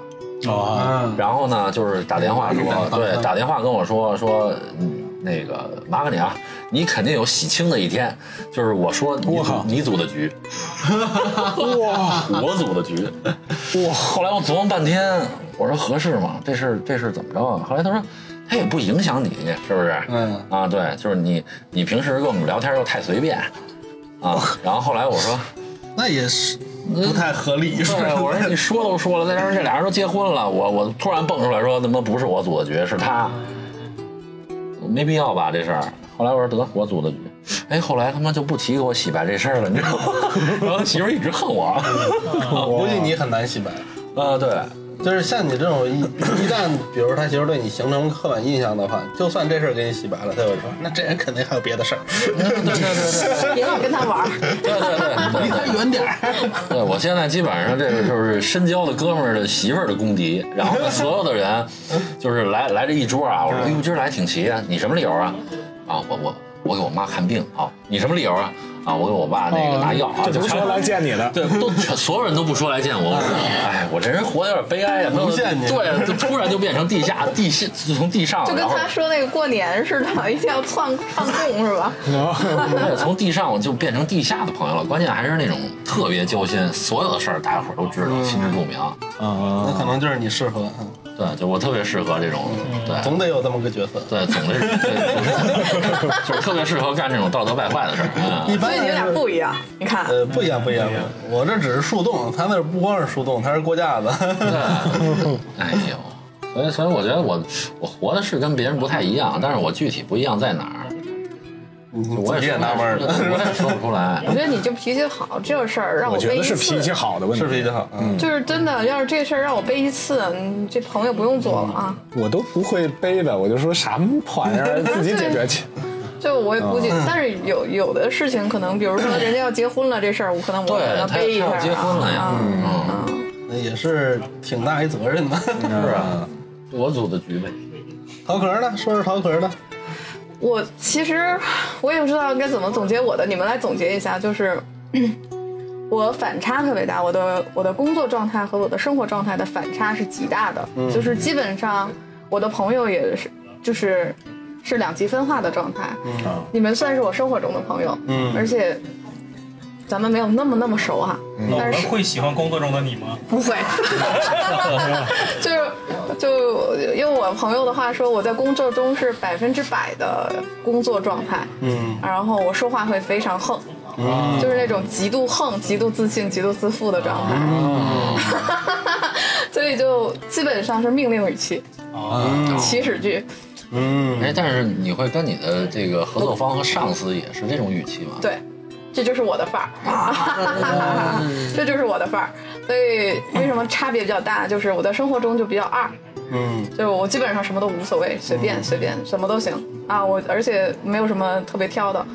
[SPEAKER 1] 啊，
[SPEAKER 4] 嗯
[SPEAKER 5] 然后呢，就是打电话说，[LAUGHS] 对，打电话跟我说说，嗯，那个麻烦你啊，你肯定有喜庆的一天，就是我说你组
[SPEAKER 1] 我靠
[SPEAKER 5] 你组的局，[LAUGHS]
[SPEAKER 1] 哇
[SPEAKER 5] 我组的局，
[SPEAKER 1] 哇，
[SPEAKER 5] 后来我琢磨半天，我说合适吗？这事这事怎么着啊？后来他说，他也不影响你，是不是？
[SPEAKER 4] 嗯
[SPEAKER 5] 啊，对，就是你你平时跟我们聊天又太随便啊。然后后来我说，
[SPEAKER 4] 那也是不太合理，是
[SPEAKER 5] 我说你说都说了，再加上这俩人都结婚了，我我突然蹦出来说，他妈不是我组的局，是他，没必要吧这事儿。后来我说得我组的局，哎，后来他妈就不提给我洗白这事儿了，你知道吗？[LAUGHS] 然后媳妇一直恨我，
[SPEAKER 4] 估计你很难洗白。
[SPEAKER 5] 啊，对，
[SPEAKER 4] 就是像你这种一 [COUGHS] 一旦，比如他媳妇对你形成刻板印象的话，就算这事儿给你洗白了，他就说那这人肯定还有别的事儿，
[SPEAKER 5] 对对对对对。
[SPEAKER 2] 别老跟他玩儿。
[SPEAKER 5] 对对对，
[SPEAKER 4] 离他远点儿。
[SPEAKER 5] 对我现在基本上这个就是深交的哥们儿的媳妇儿的公敌，然后呢，所有的人就是来来这一桌啊，我说哎呦今儿来挺齐啊，你什么理由啊？啊，我我我给我妈看病啊，你什么理由啊？啊，我给我爸那个拿药啊，就
[SPEAKER 1] 这不是说来见你的，
[SPEAKER 5] 对，都全所有人都不说来见我，哎，我这人活得有点悲哀啊，
[SPEAKER 4] 不见你
[SPEAKER 5] 对，就突然就变成地下地下，就从地上，
[SPEAKER 2] 就跟他说那个过年似的，一定要串串供是吧？
[SPEAKER 5] 对，从地上我就变成地下的朋友了。关键还是那种特别交心，所有的事儿大家伙儿都知道，心知肚明。
[SPEAKER 1] 嗯
[SPEAKER 4] 那可能就是你适合，嗯
[SPEAKER 5] 对，就我特别适合这种，对
[SPEAKER 4] 总得有这么个角色。
[SPEAKER 5] 对，总得 [LAUGHS] 就是特别适合干这种道德败坏的事儿。嗯，
[SPEAKER 4] 一般
[SPEAKER 2] 你们俩不一样，你看，
[SPEAKER 4] 呃，不一样，不一样。我这只是树洞，他那不光是树洞，他是过架子。
[SPEAKER 5] 对，[LAUGHS] 哎呦，所以所以我觉得我我活的是跟别人不太一样，但是我具体不一样在哪儿，我
[SPEAKER 4] 也纳闷儿
[SPEAKER 5] 对我也说不出来 [LAUGHS]
[SPEAKER 2] 我。觉得你就脾气好，这事儿让
[SPEAKER 1] 我
[SPEAKER 2] 背一次，
[SPEAKER 1] 得是脾气好的问题，
[SPEAKER 4] 是脾气好，嗯，
[SPEAKER 2] 就是真的，要是这事儿让我背一次，你这朋友不用做了啊。
[SPEAKER 1] 我都不会背的，我就说什么玩意儿，自己解决去。[LAUGHS]
[SPEAKER 2] 就我也估计，但是有有的事情可能，比如说人家要结婚了这事儿，我可能我
[SPEAKER 5] 对
[SPEAKER 2] 可能
[SPEAKER 5] 他
[SPEAKER 2] 背一下啊。
[SPEAKER 5] 他要结婚了呀
[SPEAKER 2] 啊
[SPEAKER 5] 嗯
[SPEAKER 2] 啊
[SPEAKER 4] 那也是挺大一责任的。[LAUGHS]
[SPEAKER 5] 是啊，我组的局呗。
[SPEAKER 4] 桃壳呢？说说桃壳的。
[SPEAKER 2] 我其实我也不知道该怎么总结我的，你们来总结一下，就是 [CLEARS THROAT] 我反差特别大，我的我的工作状态和我的生活状态的反差是极大的，就是基本上我的朋友也是，就是是两极分化的状态。你们算是我生活中的朋友，
[SPEAKER 4] 嗯
[SPEAKER 2] 而且咱们没有那么那么熟哈、
[SPEAKER 6] 那我们
[SPEAKER 2] 但是
[SPEAKER 6] 会喜欢工作中的你吗？
[SPEAKER 2] 不会，[LAUGHS] 就是就用我朋友的话说，我在工作中是百分之百的工作状态，
[SPEAKER 4] 嗯。
[SPEAKER 2] 然后我说话会非常横，就是那种极度横、极度自信、极度自负的状态，嗯。[LAUGHS] 所以就基本上是命令语气、祈使句，
[SPEAKER 4] 嗯，
[SPEAKER 5] 哎，但是你会跟你的这个合作方和上司也是这种语气吗？
[SPEAKER 2] 对，这就是我的范儿，[LAUGHS] 这就是我的范儿。所以为什么差别比较大？就是我在生活中就比较二，
[SPEAKER 4] 嗯
[SPEAKER 2] 就是我基本上什么都无所谓，随便随便什么都行啊。我而且没有什么特别挑的。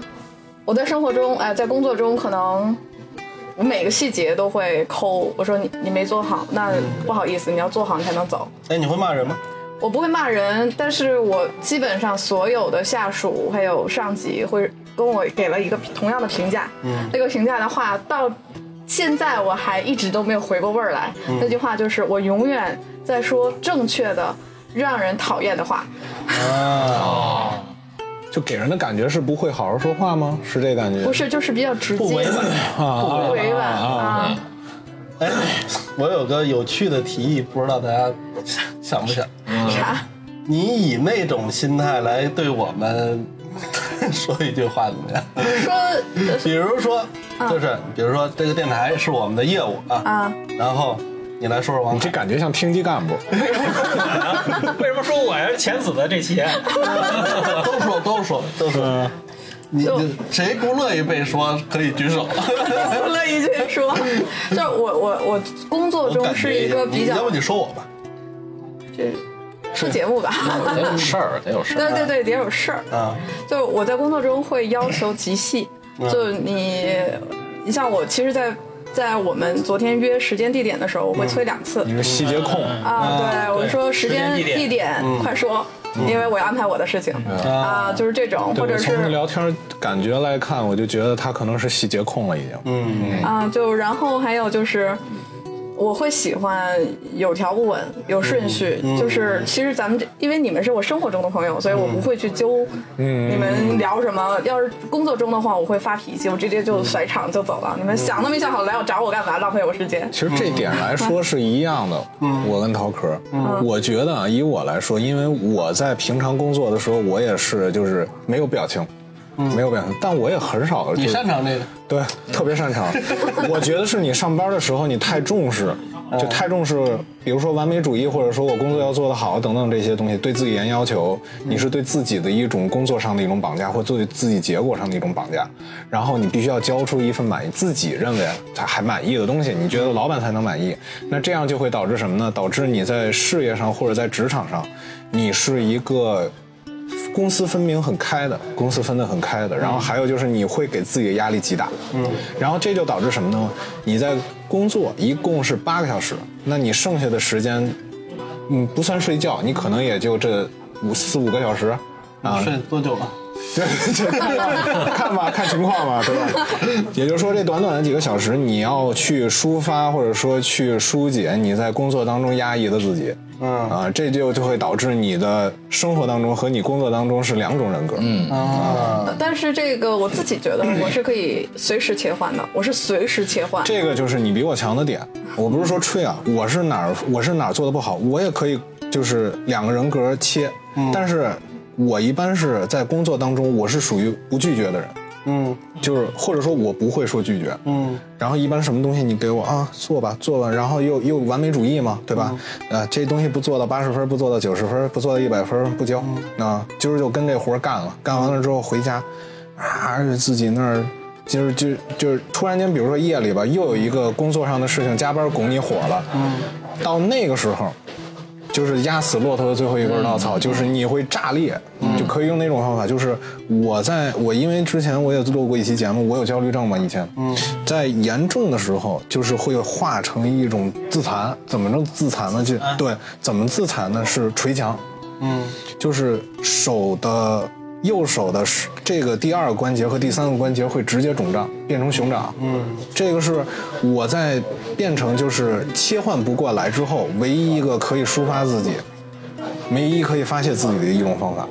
[SPEAKER 2] 我在生活中，哎、在工作中可能我每个细节都会抠。我说你你没做好，那不好意思，你要做好你才能走。
[SPEAKER 4] 哎，你会骂人吗？
[SPEAKER 2] 我不会骂人，但是我基本上所有的下属还有上级会跟我给了一个同样的评价。嗯，那个评价的话，到现在我还一直都没有回过味儿来。那句话就是我永远在说正确的、让人讨厌的话。
[SPEAKER 4] 啊，
[SPEAKER 1] 就给人的感觉是不会好好说话吗？是这感觉？
[SPEAKER 2] 不是，就是比较直接，
[SPEAKER 4] 不委婉。
[SPEAKER 1] 啊，
[SPEAKER 2] 不委婉啊。
[SPEAKER 4] 哎，我有个有趣的提议，不知道大家想不想？
[SPEAKER 2] 啥？
[SPEAKER 4] 你以那种心态来对我们 [LAUGHS] 说一句话怎么样？
[SPEAKER 2] 说
[SPEAKER 4] 比如说，就是比如说这个电台是我们的业务啊，
[SPEAKER 2] 啊，
[SPEAKER 4] 然后你来说说王
[SPEAKER 1] 你这，感觉像厅级干部。[LAUGHS]
[SPEAKER 6] 为什么说我呀是前子的这期？
[SPEAKER 4] 都说都说都说，你你谁不乐意被说可以举手。
[SPEAKER 2] 不乐意去说，就是我我我工作中是一个比较
[SPEAKER 4] 要不你说我吧？
[SPEAKER 2] 这说节目吧。[LAUGHS]
[SPEAKER 5] 得有事儿，得有事儿。
[SPEAKER 2] 对对对，得有事儿。
[SPEAKER 4] 啊，
[SPEAKER 2] 就我在工作中会要求极细，就你，你像我，其实在，在我们昨天约时间地点的时候，我会催两次。
[SPEAKER 1] 你是细节控，
[SPEAKER 2] 啊，对，我说时间
[SPEAKER 6] 地点
[SPEAKER 2] 快说，因为我要安排我的事情啊，就是这种，或者
[SPEAKER 1] 是从
[SPEAKER 2] 是
[SPEAKER 1] 聊天感觉来看，我就觉得他可能是细节控了已经。
[SPEAKER 4] 嗯
[SPEAKER 2] 啊，就然后还有就是。我会喜欢有条不紊、有顺序，就是其实咱们这，因为你们是我生活中的朋友，所以我不会去揪你们聊什么。要是工作中的话，我会发脾气，我直接就甩场就走了。你们想都没想好来我找我干嘛，浪费我时间。
[SPEAKER 1] 其实这点来说是一样的，我跟陶壳，我觉得啊，以我来说，因为我在平常工作的时候，我也是就是没有表情，没有表情，但我也很少，
[SPEAKER 4] 你
[SPEAKER 1] 就是
[SPEAKER 4] 擅长这个，
[SPEAKER 1] 对，特别擅长。[LAUGHS] 我觉得是你上班的时候你太重视，就太重视，比如说完美主义，或者说我工作要做得好等等这些东西，对自己严要求，你是对自己的一种工作上的一种绑架，或对自己结果上的一种绑架。然后你必须要交出一份满意自己认为才还满意的东西，你觉得老板才能满意。那这样就会导致什么呢？导致你在事业上或者在职场上，你是一个。公私分明很开的，公私分得很开的。然后还有就是你会给自己的压力极大，嗯，然后这就导致什么呢？你在工作一共是八个小时，那你剩下的时间，嗯，不算睡觉，你可能也就这五四五个小时，啊，
[SPEAKER 4] 睡多久了？
[SPEAKER 1] 对，对对，看吧，看情况吧，对吧？也就是说，这短短的几个小时，你要去抒发，或者说去疏解你在工作当中压抑的自己，
[SPEAKER 4] 嗯。
[SPEAKER 1] 啊，这就就会导致你的生活当中和你工作当中是两种人格，嗯，
[SPEAKER 4] 啊，
[SPEAKER 2] 但是这个我自己觉得我是可以随时切换的，我是随时切换。
[SPEAKER 1] 这个就是你比我强的点。我不是说吹啊，我是哪儿我是哪儿做的不好，我也可以就是两个人格切，但是我一般是在工作当中，我是属于不拒绝的人。
[SPEAKER 4] 嗯。
[SPEAKER 1] 就是或者说我不会说拒绝，
[SPEAKER 4] 嗯。
[SPEAKER 1] 然后一般什么东西你给我啊做吧做吧，然后又又完美主义嘛，对吧？呃，这东西不做到八十分，不做到九十分，不做到一百分不交。啊，今儿就跟这活干了，干完了之后回家，啊自己那儿。今儿就就是突然间，比如说夜里吧，又有一个工作上的事情，加班拱你火了，嗯。到那个时候，就是压死骆驼的最后一根稻草，就是你会炸裂，就可以用那种方法。就是我在我因为之前我也录过一期节目，我有焦虑症嘛，以前，在严重的时候，就是会化成一种自残。怎么着自残呢？就对，怎么自残呢？是捶墙，
[SPEAKER 4] 嗯
[SPEAKER 1] 就是手的右手的这个第二个关节和第三个关节会直接肿胀，变成熊掌。嗯，这个是我在变成就是切换不过来之后，唯一一个可以抒发自己，唯一可以发泄自己的一种方法，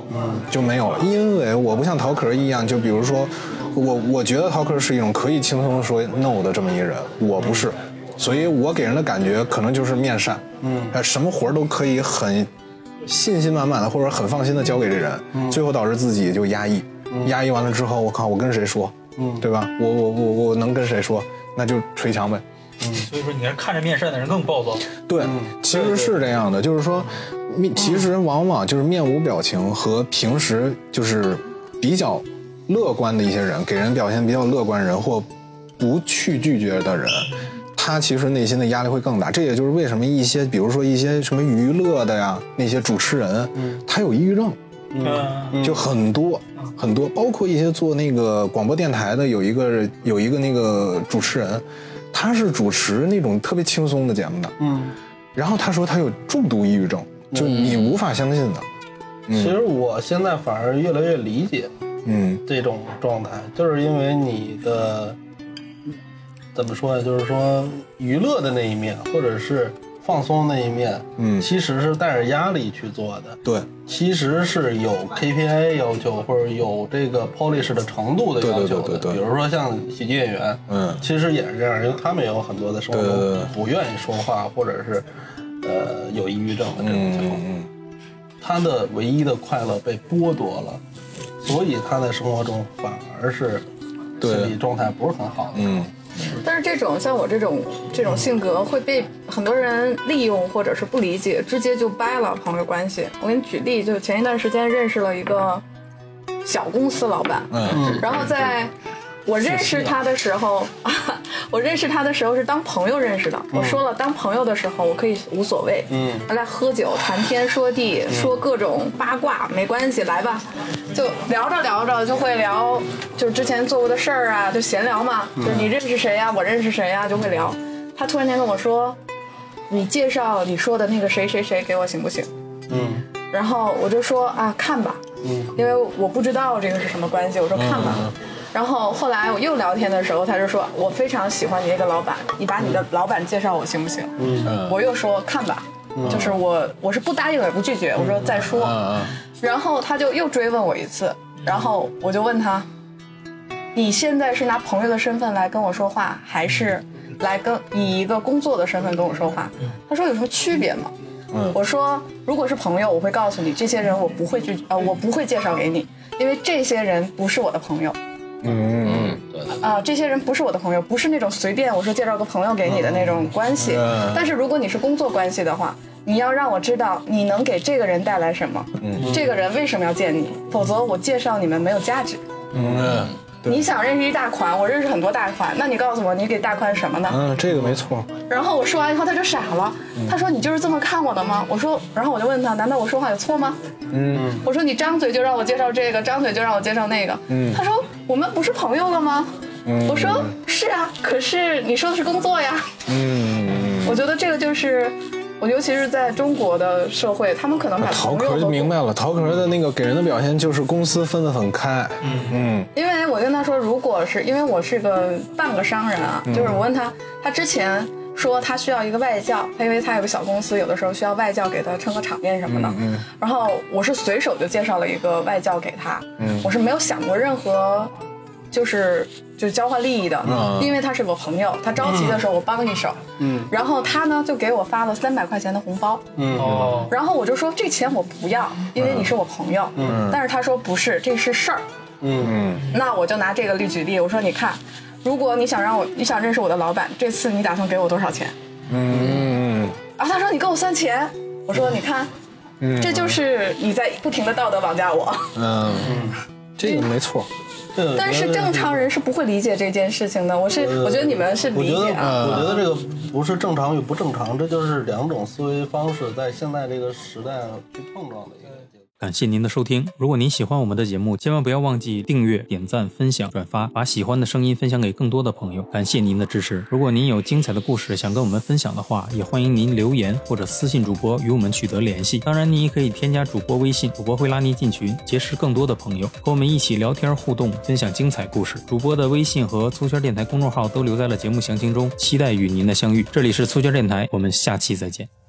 [SPEAKER 1] 就没有了。因为我不像陶壳一样，就比如说，我我觉得陶壳是一种可以轻松地说 no 的这么一人，我不是，所以我给人的感觉可能就是面善，嗯，什么活儿都可以很信心满满的或者很放心的交给这人，最后导致自己就压抑，压抑完了之后，我靠，我跟谁说，嗯，对吧？我我我我能跟谁说？那就捶墙呗。
[SPEAKER 6] 所以说，你看看着面善的人更暴躁。
[SPEAKER 1] 对，其实是这样的，就是说，面其实往往就是面无表情和平时就是比较乐观的一些人，给人表现比较乐观人或不去拒绝的人，他其实内心的压力会更大。这也就是为什么一些，比如说一些什么娱乐的呀，那些主持人，他有抑郁症。
[SPEAKER 6] 嗯，
[SPEAKER 1] 就很多很多，包括一些做那个广播电台的，有一个有一个那个主持人，他是主持那种特别轻松的节目的，
[SPEAKER 4] 嗯，
[SPEAKER 1] 然后他说他有重度抑郁症，就你无法相信的，
[SPEAKER 4] 其实我现在反而越来越理解
[SPEAKER 1] 嗯。
[SPEAKER 4] 这种状态，就是因为你的怎么说呢？就是说娱乐的那一面，或者是放松那一面，
[SPEAKER 1] 嗯
[SPEAKER 4] 其实是带着压力去做的。
[SPEAKER 1] 对
[SPEAKER 4] 其实是有 KPI 要求，或者有这个 polish 的程度的要求的。
[SPEAKER 1] 对对对对对
[SPEAKER 4] 比如说像喜剧演员，
[SPEAKER 1] 嗯
[SPEAKER 4] 其实也是这样，因为他们也有很多的生活中不愿意说话，或者是呃有抑郁症的这种情况。
[SPEAKER 1] 嗯
[SPEAKER 4] 他的唯一的快乐被剥夺了，所以他在生活中反而是心理状态不是很好的。
[SPEAKER 1] 嗯
[SPEAKER 2] 但是这种像我这种这种性格会被很多人利用或者是不理解，直接就掰了朋友关系。我给你举例，就前一段时间认识了一个小公司老板，
[SPEAKER 1] 嗯
[SPEAKER 2] 然后在我认识他的时候，[LAUGHS] [LAUGHS] 我认识他的时候是当朋友认识的。我说了，当朋友的时候我可以无所谓，
[SPEAKER 4] 嗯，
[SPEAKER 2] 他在喝酒谈天说地，说各种八卦没关系，来吧。就聊着聊着就会聊，就是之前做过的事儿啊，就闲聊嘛。就是你认识谁呀、我认识谁呀、就会聊。他突然间跟我说：“你介绍你说的那个谁谁谁给我行不行？”
[SPEAKER 4] 嗯
[SPEAKER 2] 然后我就说啊，看吧，
[SPEAKER 4] 嗯
[SPEAKER 2] 因为我不知道这个是什么关系，我说看吧。然后后来我又聊天的时候，他就说我非常喜欢你那个老板，你把你的老板介绍我行不行？
[SPEAKER 1] 嗯
[SPEAKER 2] 我又说看吧，就是我我是不答应也不拒绝，我说再说。
[SPEAKER 1] 嗯
[SPEAKER 2] 然后他就又追问我一次，然后我就问他，你现在是拿朋友的身份来跟我说话，还是来跟以一个工作的身份跟我说话？他说有什么区别吗？
[SPEAKER 1] 嗯
[SPEAKER 2] 我说如果是朋友，我会告诉你，这些人我不会去呃，我不会介绍给你，因为这些人不是我的朋友
[SPEAKER 1] 嗯
[SPEAKER 5] 嗯，对的，
[SPEAKER 2] 啊、这些人不是我的朋友，不是那种随便我说介绍个朋友给你的那种关系。
[SPEAKER 1] 嗯
[SPEAKER 2] 但是如果你是工作关系的话，你要让我知道你能给这个人带来什么，嗯这个人为什么要见你，否则我介绍你们没有价值。
[SPEAKER 1] 嗯对
[SPEAKER 2] 你想认识一大款，我认识很多大款，那你告诉我你给大款什么呢？
[SPEAKER 1] 嗯，这个没错，[LAUGHS]
[SPEAKER 2] 然后我说完以后他就傻了，他说你就是这么看我的吗？我说，然后我就问他，难道我说话有错吗？
[SPEAKER 1] 嗯
[SPEAKER 2] 我说你张嘴就让我介绍这个，张嘴就让我介绍那个。
[SPEAKER 1] 嗯
[SPEAKER 2] 他说我们不是朋友了吗？
[SPEAKER 1] 嗯。
[SPEAKER 2] 我说是啊，可是你说的是工作呀。
[SPEAKER 1] 嗯，
[SPEAKER 2] 我觉得这个就是，我尤其是在中国的社会，他们可能把
[SPEAKER 1] 陶壳就明白了，陶壳的那个给人的表现就是公司分得很开，嗯。
[SPEAKER 2] 因为我跟他说，如果是因为我是个半个商人啊，就是我问他，他之前说他需要一个外教，他因为他有个小公司，有的时候需要外教给他撑个场面什么的。
[SPEAKER 1] 嗯
[SPEAKER 2] 然后我是随手就介绍了一个外教给他，
[SPEAKER 1] 嗯。
[SPEAKER 2] 我是没有想过任何就是就是交换利益的，
[SPEAKER 1] 嗯
[SPEAKER 2] 因为他是我朋友，他着急的时候我帮一手。
[SPEAKER 4] 嗯。
[SPEAKER 2] 然后他呢就给我发了三百块钱的红包，
[SPEAKER 4] 嗯。
[SPEAKER 6] 哦，
[SPEAKER 2] 然后我就说这钱我不要，因为你是我朋友。
[SPEAKER 1] 嗯。
[SPEAKER 2] 但是他说不是，这是事儿。
[SPEAKER 4] 嗯
[SPEAKER 1] 嗯。
[SPEAKER 2] 那我就拿这个例举例，我说你看，如果你想让我，你想认识我的老板，这次你打算给我多少钱？
[SPEAKER 1] 嗯
[SPEAKER 2] 然后，他说你给我算钱，我说你看，
[SPEAKER 1] 嗯
[SPEAKER 2] 这就是你在不停的道德绑架我。
[SPEAKER 1] 嗯，这个没错，
[SPEAKER 4] 这个
[SPEAKER 2] 但是正常人是不会理解这件事情的，我是我觉得你们是理
[SPEAKER 4] 我觉得，
[SPEAKER 2] 解啊。
[SPEAKER 4] 我觉得这个不是正常与不正常，这就是两种思维方式在现在这个时代去碰撞的一个。
[SPEAKER 6] 感谢您的收听。如果您喜欢我们的节目，千万不要忘记订阅、点赞、分享、转发，把喜欢的声音分享给更多的朋友。感谢您的支持。如果您有精彩的故事想跟我们分享的话，也欢迎您留言或者私信主播与我们取得联系。当然，您也可以添加主播微信，主播会拉您进群，结识更多的朋友，和我们一起聊天互动，分享精彩故事。主播的微信和粗圈电台公众号都留在了节目详情中，期待与您的相遇。这里是粗圈电台，我们下期再见。